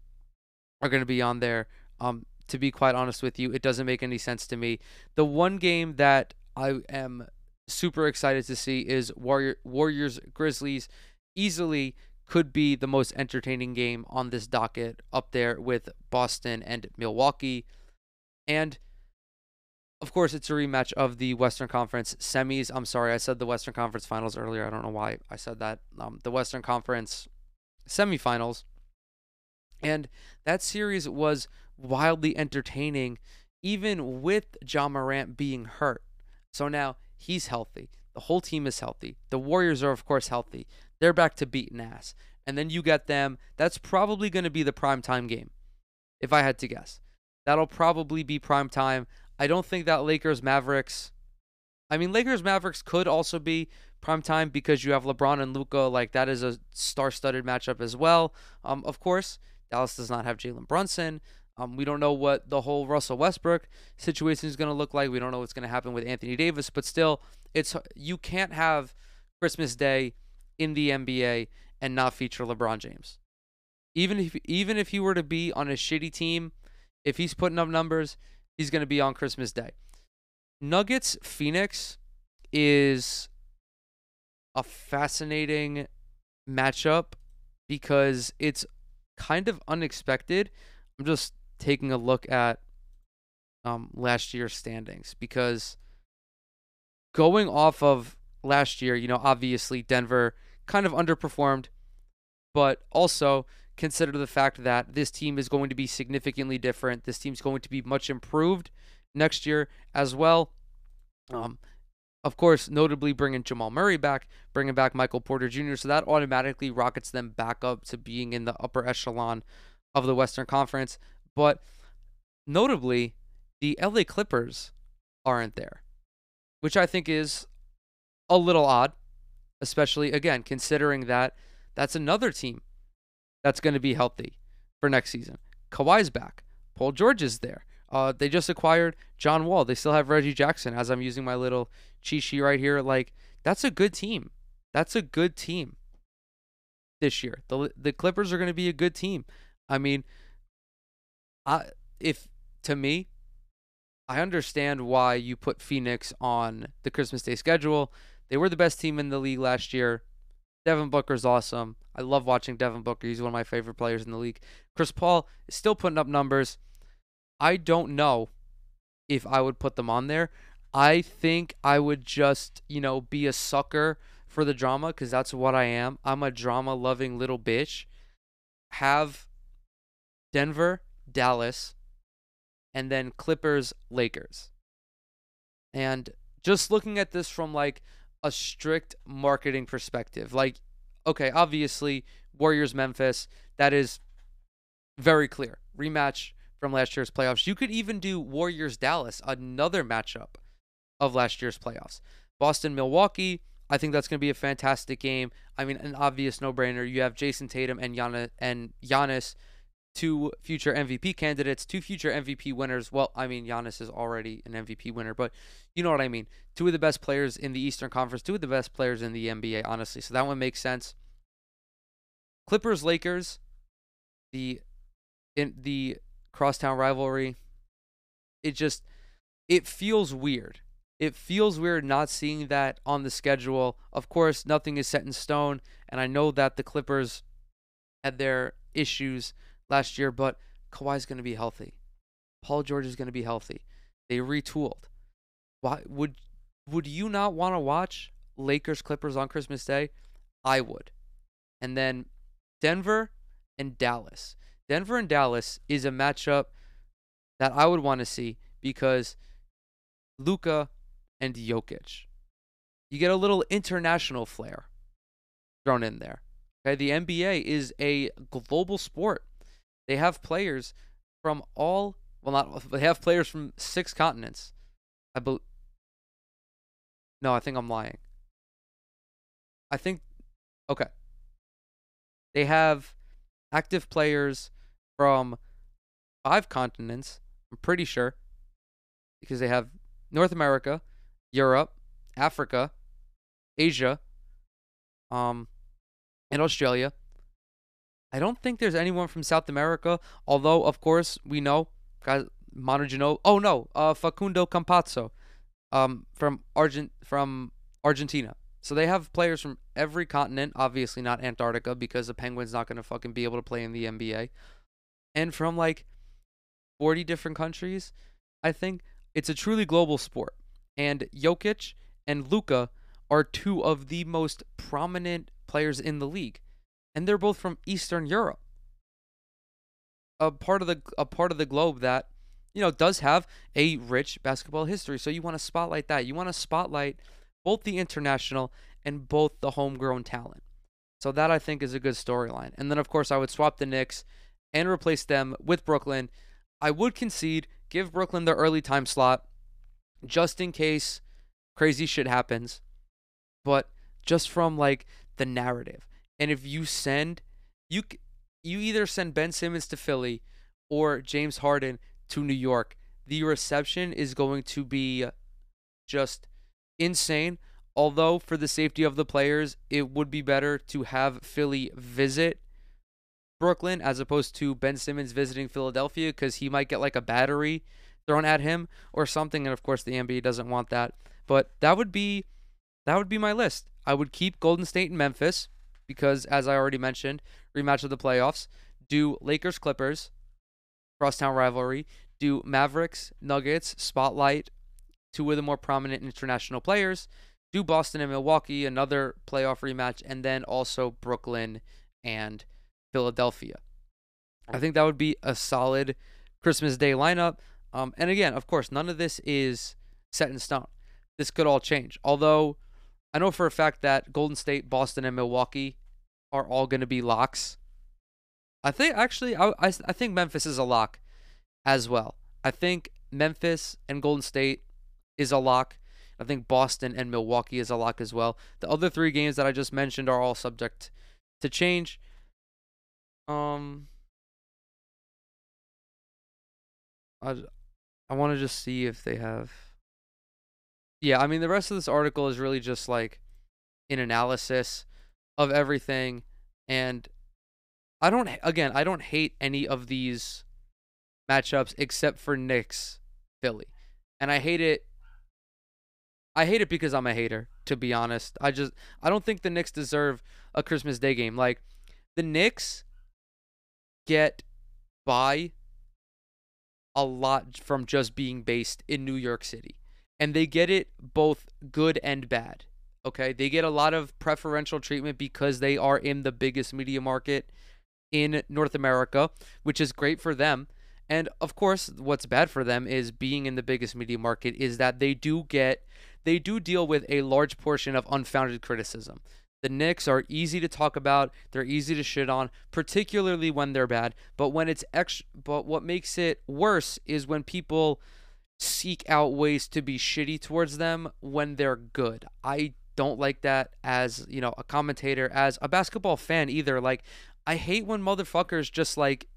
are going to be on there. Um, to be quite honest with you, it doesn't make any sense to me. The one game that I am super excited to see is Warrior, Warriors Grizzlies. Easily could be the most entertaining game on this docket, up there with Boston and Milwaukee. And of course, it's a rematch of the Western Conference semis. I'm sorry, I said the Western Conference finals earlier. I don't know why I said that. Um, the Western Conference semifinals. And that series was wildly entertaining, even with Ja Morant being hurt. So now he's healthy. The whole team is healthy. The Warriors are, of course, healthy. They're back to beating ass. And then you get them. That's probably going to be the prime time game, if I had to guess. That'll probably be prime time. I don't think that Lakers Mavericks. I mean, Lakers Mavericks could also be prime time because you have LeBron and Luka. Like that is a star-studded matchup as well. Um, of course, Dallas does not have Jalen Brunson. Um, we don't know what the whole Russell Westbrook situation is going to look like. We don't know what's going to happen with Anthony Davis, but still, it's you can't have Christmas Day in the NBA and not feature LeBron James. Even if even if he were to be on a shitty team, if he's putting up numbers, he's going to be on Christmas Day. Nuggets Phoenix is a fascinating matchup because it's kind of unexpected. I'm just taking a look at um, last year's standings because going off of last year, you know, obviously Denver kind of underperformed, but also consider the fact that this team is going to be significantly different. This team's going to be much improved next year as well. Um, of course, notably bringing Jamal Murray back, bringing back Michael Porter Jr., so that automatically rockets them back up to being in the upper echelon of the Western Conference. But notably, the LA Clippers aren't there, which I think is a little odd, especially again considering that that's another team that's going to be healthy for next season. Kawhi's back. Paul George is there. Uh, they just acquired John Wall. They still have Reggie Jackson. As I'm using my little cheat sheet right here, like that's a good team. That's a good team this year. the The Clippers are going to be a good team. I mean, I if to me, I understand why you put Phoenix on the Christmas Day schedule. They were the best team in the league last year. Devin Booker's awesome. I love watching Devin Booker. He's one of my favorite players in the league. Chris Paul is still putting up numbers. I don't know if I would put them on there. I think I would just, you know, be a sucker for the drama because that's what I am. I'm a drama loving little bitch. Have Denver, Dallas, and then Clippers, Lakers. And just looking at this from like a strict marketing perspective. Like, okay, obviously, Warriors Memphis, that is very clear. Rematch from last year's playoffs. You could even do Warriors Dallas, another matchup of last year's playoffs. Boston Milwaukee, I think that's going to be a fantastic game. I mean, an obvious no-brainer. You have Jayson Tatum and Giannis, and Giannis two future MVP candidates, two future MVP winners. Well, I mean, Giannis is already an MVP winner, but you know what I mean. Two of the best players in the Eastern Conference, two of the best players in the NBA, honestly. So that one makes sense. Clippers Lakers, the in the crosstown rivalry. It just it feels weird. It feels weird not seeing that on the schedule. Of course, nothing is set in stone, and I know that the Clippers had their issues last year, but Kawhi's going to be healthy. Paul George is going to be healthy. They retooled. Why would would you not want to watch Lakers Clippers on Christmas Day? I would. And then Denver and Dallas. Denver and Dallas is a matchup that I would want to see because Luka and Jokic. You get a little international flair thrown in there. Okay, the NBA is a global sport. They have players from all well not they have players from six continents. I believe No, I think I'm lying. I think okay. They have active players from five continents, I'm pretty sure. Because they have North America, Europe, Africa, Asia, um, and Australia. I don't think there's anyone from South America, although of course we know guys Manu Oh no, uh, Facundo Campazzo, um, from Argent from Argentina. So they have players from every continent, obviously not Antarctica because the Penguins not gonna fucking be able to play in the NBA, and from like 40 different countries. I think it's a truly global sport, and Jokic and Luka are two of the most prominent players in the league, and they're both from Eastern Europe, a part of the a part of the globe that you know does have a rich basketball history. So you want to spotlight that. You want to spotlight both the international and both the homegrown talent. So that I think is a good storyline. And then of course I would swap the Knicks and replace them with Brooklyn. I would concede, give Brooklyn the early time slot just in case crazy shit happens. But just from like the narrative. And if you send you you either send Ben Simmons to Philly or James Harden to New York, the reception is going to be just insane. Although for the safety of the players, it would be better to have Philly visit Brooklyn as opposed to Ben Simmons visiting Philadelphia because he might get like a battery thrown at him or something. And of course, the NBA doesn't want that. But that would be that would be my list. I would keep Golden State and Memphis because, as I already mentioned, rematch of the playoffs. Do Lakers Clippers, crosstown rivalry. Do Mavericks Nuggets spotlight two of the more prominent international players. Do Boston and Milwaukee another playoff rematch, and then also Brooklyn and Philadelphia. I think that would be a solid Christmas Day lineup. Um, and again, of course, none of this is set in stone. This could all change. Although I know for a fact that Golden State, Boston, and Milwaukee are all going to be locks. I think actually, I, I, I think Memphis is a lock as well. I think Memphis and Golden State is a lock. I think Boston and Milwaukee is a lock as well. The other three games that I just mentioned are all subject to change. Um, I I want to just see if they have. Yeah, I mean the rest of this article is really just like an analysis of everything, and I don't again I don't hate any of these matchups except for Knicks Philly, and I hate it. I hate it because I'm a hater, to be honest. I just I don't think the Knicks deserve a Christmas Day game. Like the Knicks get by a lot from just being based in New York City. And they get it both good and bad. Okay? They get a lot of preferential treatment because they are in the biggest media market in North America, which is great for them. And of course, what's bad for them is being in the biggest media market is that they do get they do deal with a large portion of unfounded criticism. The Knicks are easy to talk about. They're easy to shit on, particularly when they're bad. But when it's ex- but what makes it worse is when people seek out ways to be shitty towards them when they're good. I don't like that as, you know, a commentator, as a basketball fan either. Like I hate when motherfuckers just like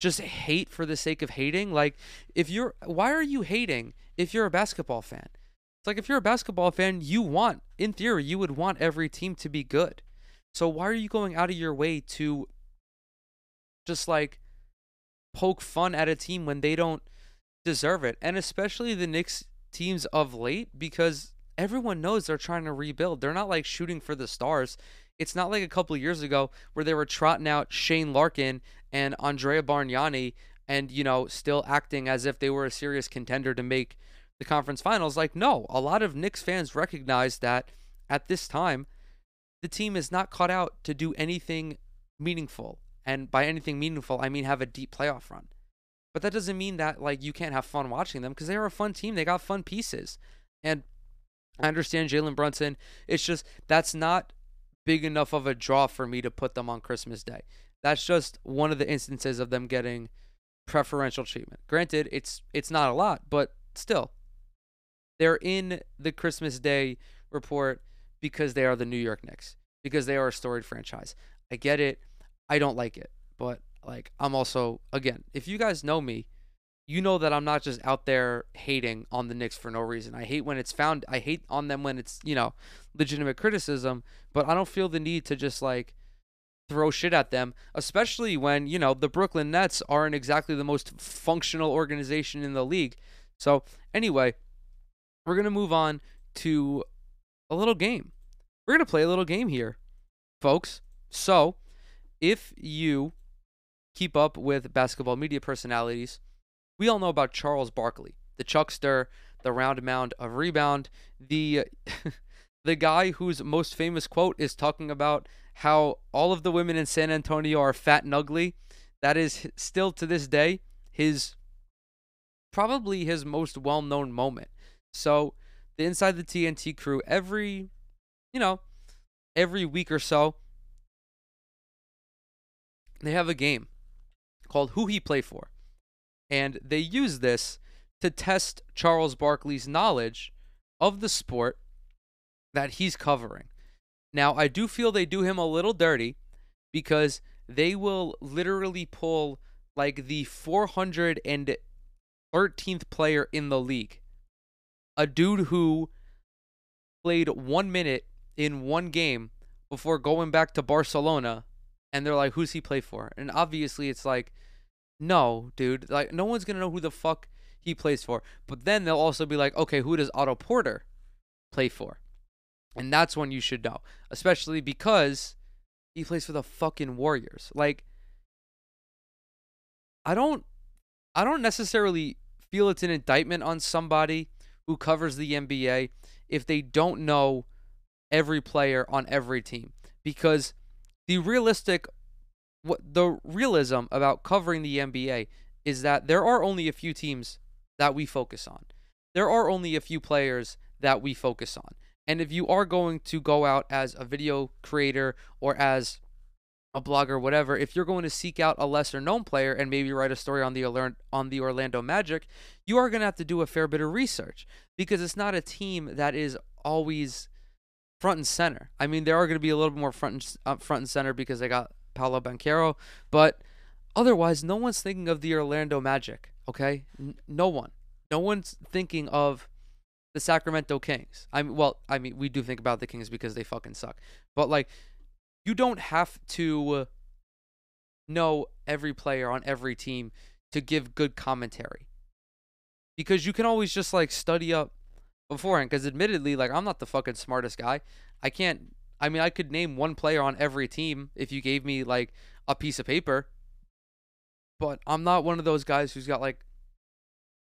just hate for the sake of hating. Like if you're why are you hating if you're a basketball fan? Like if you're a basketball fan, you want, in theory, you would want every team to be good. So why are you going out of your way to just like poke fun at a team when they don't deserve it? And especially the Knicks teams of late because everyone knows they're trying to rebuild. They're not like shooting for the stars. It's not like a couple years ago where they were trotting out Shane Larkin and Andrea Bargnani and, you know, still acting as if they were a serious contender to make the conference finals. Like, no, a lot of Knicks fans recognize that at this time, the team is not cut out to do anything meaningful. And by anything meaningful, I mean have a deep playoff run. But that doesn't mean that like you can't have fun watching them because they are a fun team. They got fun pieces. And I understand Jalen Brunson. It's just that's not big enough of a draw for me to put them on Christmas Day. That's just one of the instances of them getting preferential treatment. Granted, it's it's not a lot, but still. They're in the Christmas Day report because they are the New York Knicks, because they are a storied franchise. I get it. I don't like it, but like I'm also again, if you guys know me, you know that I'm not just out there hating on the Knicks for no reason. I hate when it's found I hate on them when it's, you know, legitimate criticism, but I don't feel the need to just like throw shit at them, especially when, you know, the Brooklyn Nets aren't exactly the most functional organization in the league. So, anyway, we're going to move on to a little game. We're going to play a little game here, folks. So, if you keep up with basketball media personalities, we all know about Charles Barkley, the chuckster, the round mound of rebound, the the guy whose most famous quote is talking about how all of the women in San Antonio are fat and ugly. That is still to this day his probably his most well-known moment. So, the inside the TNT crew every you know, every week or so they have a game called Who He Play For. And they use this to test Charles Barkley's knowledge of the sport that he's covering. Now, I do feel they do him a little dirty because they will literally pull like the 413th player in the league. A dude who played one minute in one game before going back to Barcelona and they're like, "Who's he play for?" And obviously, it's like, no, dude, like no one's gonna know who the fuck he plays for. But then they'll also be like, "Okay, who does Otto Porter play for?" And that's when you should know, especially because he plays for the fucking Warriors. Like, I don't, I don't necessarily feel it's an indictment on somebody who covers the NBA if they don't know every player on every team because the realistic what the realism about covering the NBA is that there are only a few teams that we focus on. There are only a few players that we focus on. And if you are going to go out as a video creator or as a blogger, whatever, if you're going to seek out a lesser known player and maybe write a story on the alert on the Orlando Magic, you are going to have to do a fair bit of research because it's not a team that is always front and center. I mean, there are going to be a little bit more front and, uh, front and center because they got Paolo Banchero, but otherwise, no one's thinking of the Orlando Magic. Okay, N- no one, no one's thinking of the Sacramento Kings. I mean, well, I mean, we do think about the Kings because they fucking suck, but like, you don't have to uh, know every player on every team to give good commentary because you can always just like study up beforehand. Because admittedly, like I'm not the fucking smartest guy. I can't. I mean, I could name one player on every team if you gave me like a piece of paper. But I'm not one of those guys who's got like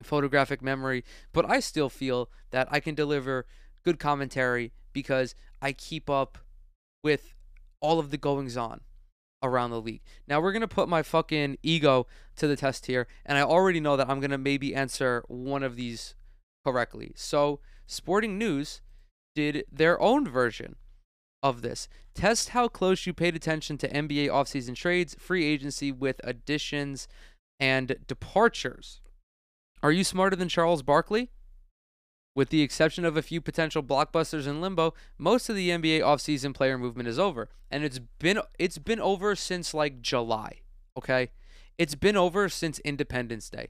photographic memory. But I still feel that I can deliver good commentary because I keep up with all of the goings on around the league. Now we're gonna put my fucking ego to the test here, and I already know that I'm gonna maybe answer one of these correctly. So Sporting News did their own version of this. Test how close you paid attention to NBA offseason trades, free agency with additions and departures. Are you smarter than Charles Barkley? With the exception of a few potential blockbusters in limbo, most of the NBA offseason player movement is over. And it's been it's been over since like July, okay? It's been over since Independence Day.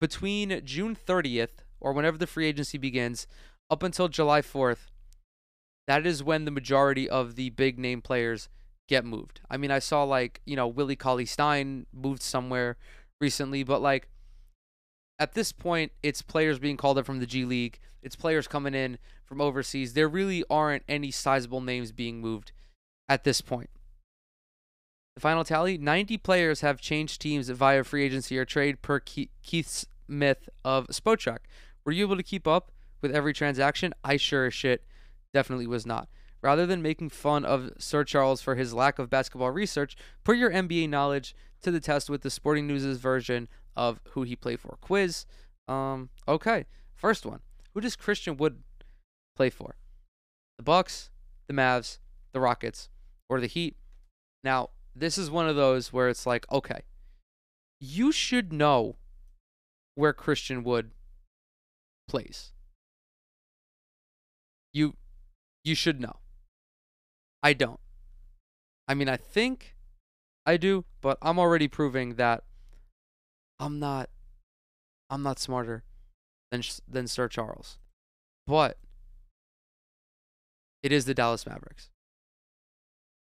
Between June 30th or whenever the free agency begins up until July 4th, that is when the majority of the big name players get moved. I mean, I saw like, you know, Willie Cauley Stein moved somewhere recently, but like at this point, it's players being called up from the G League, it's players coming in from overseas. There really aren't any sizable names being moved at this point. The final tally 90 players have changed teams via free agency or trade per Keith Smith of Spotrac. Were you able to keep up with every transaction? I sure as shit definitely was not. Rather than making fun of Sir Charles for his lack of basketball research, put your NBA knowledge to the test with the Sporting News' version of who he played for quiz. Um, okay, first one. Who does Christian Wood play for? The Bucks, the Mavs, the Rockets, or the Heat? Now, this is one of those where it's like, okay, you should know where Christian Wood plays. You you should know. I don't. I mean, I think I do, but I'm already proving that I'm not I'm not smarter than than Sir Charles. But it is the Dallas Mavericks.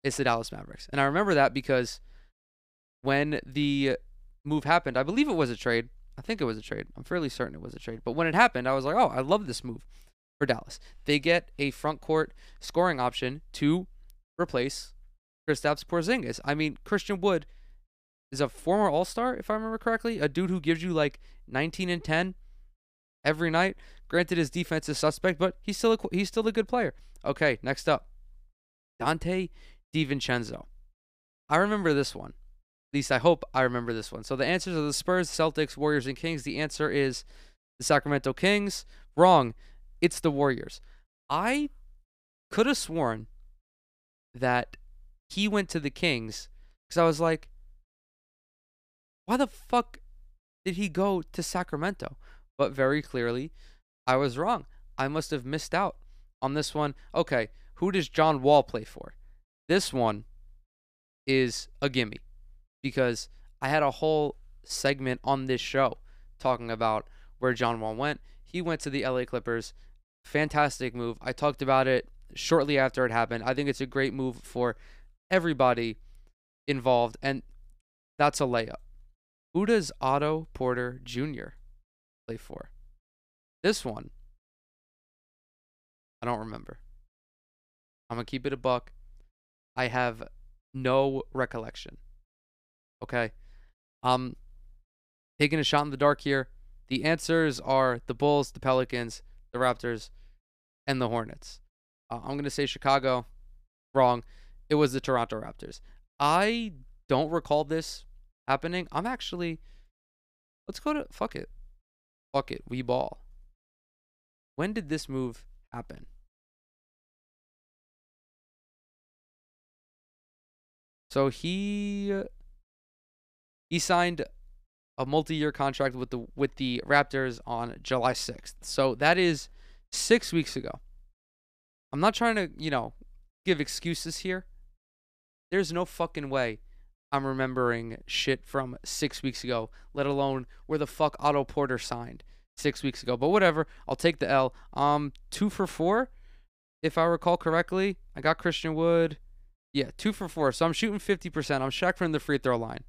It's the Dallas Mavericks. And I remember that because when the move happened, I believe it was a trade. I think it was a trade. I'm fairly certain it was a trade. But when it happened, I was like, oh, I love this move for Dallas. They get a front court scoring option to replace Kristaps Porzingis. I mean, Christian Wood is a former All Star, if I remember correctly, a dude who gives you like 19 and 10 every night. Granted, his defense is suspect, but he's still a, he's still a good player. Okay, next up, Donte DiVincenzo. I remember this one. At least I hope I remember this one. So the answers are the Spurs, Celtics, Warriors, and Kings. The answer is the Sacramento Kings. Wrong. It's the Warriors. I could have sworn that he went to the Kings because I was like, why the fuck did he go to Sacramento? But very clearly, I was wrong. I must have missed out on this one. Okay, who does John Wall play for? This one is a gimme because I had a whole segment on this show talking about where John Wall went. He went to the LA Clippers. Fantastic move. I talked about it shortly after it happened. I think it's a great move for everybody involved, and that's a layup. Who does Otto Porter Jr. play for? This one, I don't remember. I'm going to keep it a buck. I have no recollection. Okay. Um taking a shot in the dark here. The answers are the Bulls, the Pelicans, the Raptors, and the Hornets. Uh, I'm going to say Chicago. Wrong. It was the Toronto Raptors. I don't recall this happening. I'm actually let's go to fuck it. Fuck it. We ball. When did this move happen? So he he signed a multi-year contract with the with the Raptors on July 6th. So that is 6 weeks ago. I'm not trying to, you know, give excuses here. There's no fucking way I'm remembering shit from 6 weeks ago, let alone where the fuck Otto Porter signed 6 weeks ago. But whatever, I'll take the L. Um 2 for 4 if I recall correctly. I got Christian Wood. Yeah, two for four. So I'm shooting 50%. I'm Shaq from the free throw line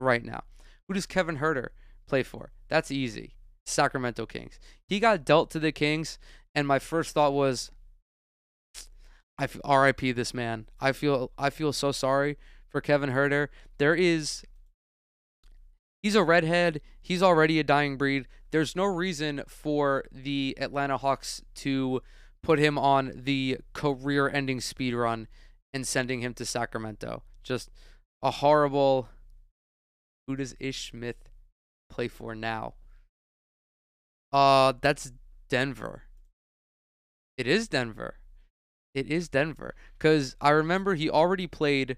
right now. Who does Kevin Huerter play for? That's easy. Sacramento Kings. He got dealt to the Kings, and my first thought was, I feel, R.I.P. this man. I feel I feel so sorry for Kevin Huerter. There is, he's a redhead. He's already a dying breed. There's no reason for the Atlanta Hawks to put him on the career-ending speed run and sending him to Sacramento. Just a horrible. Who does Ish Smith play for now? Uh, that's Denver. It is Denver. It is Denver. Because I remember he already played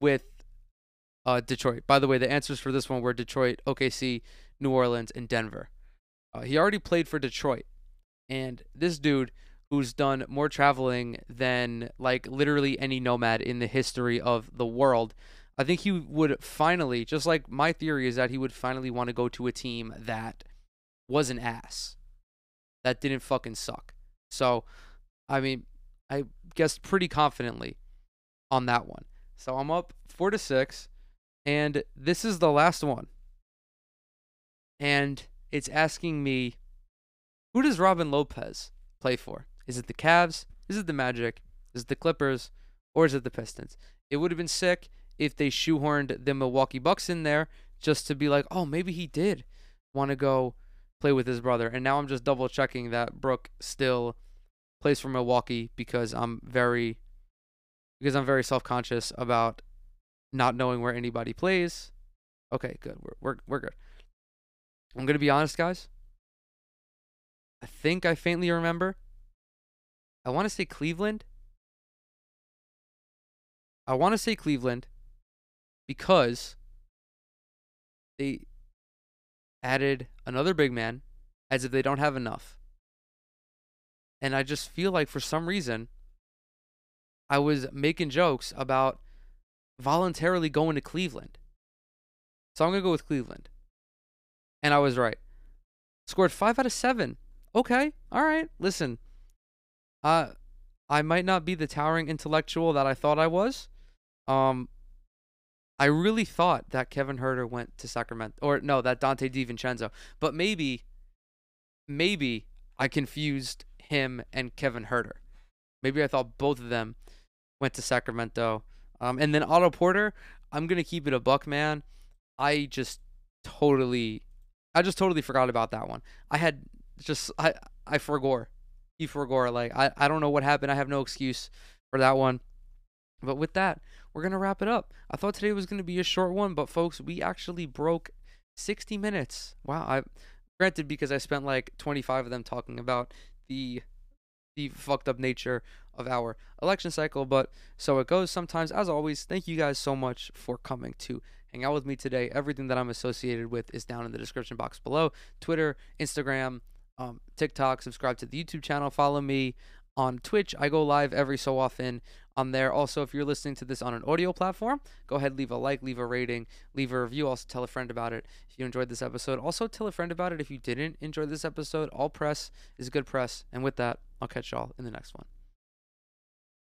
with uh, Detroit. By the way, the answers for this one were Detroit, OKC, New Orleans, and Denver. Uh, he already played for Detroit. And this dude who's done more traveling than like literally any nomad in the history of the world. I think he would finally, just like my theory is that he would finally want to go to a team that was an ass, that didn't fucking suck. So, I mean, I guessed pretty confidently on that one. So I'm up four to six, and this is the last one. And it's asking me, who does Robin Lopez play for? Is it the Cavs? Is it the Magic? Is it the Clippers? or is it the Pistons? It would have been sick if they shoehorned the Milwaukee Bucks in there just to be like, oh, maybe he did want to go play with his brother. And now I'm just double checking that Brook still plays for Milwaukee because I'm very because I'm very self-conscious about not knowing where anybody plays. Okay, good. We're we're we're good. I'm going to be honest, guys. I think I faintly remember. I want to say Cleveland. I want to say Cleveland because they added another big man as if they don't have enough. And I just feel like for some reason, I was making jokes about voluntarily going to Cleveland. So I'm going to go with Cleveland. And I was right. Scored five out of seven. Okay. All right. Listen, uh, I might not be the towering intellectual that I thought I was. Um, I really thought that Kevin Huerter went to Sacramento, or no, that Donte DiVincenzo. But maybe, maybe I confused him and Kevin Huerter. Maybe I thought both of them went to Sacramento. Um, and then Otto Porter, I'm gonna keep it a buck, man. I just totally, I just totally forgot about that one. I had just, I, I forgot. He forgot. Like I, I don't know what happened. I have no excuse for that one. But with that, we're to wrap it up. I thought today was to be a short one, but folks, we actually broke 60 minutes. Wow. I granted because I spent like 25 of them talking about the the fucked up nature of our election cycle, but so it goes sometimes. As always, thank you guys so much for coming to hang out with me today. Everything that I'm associated with is down in the description box below. Twitter, Instagram, um, TikTok, subscribe to the YouTube channel, follow me on Twitch. I go live every so often on there. Also, if you're listening to this on an audio platform, go ahead, leave a like, leave a rating, leave a review. Also, tell a friend about it if you enjoyed this episode. Also, tell a friend about it if you didn't enjoy this episode. All press is good press. And with that, I'll catch y'all in the next one.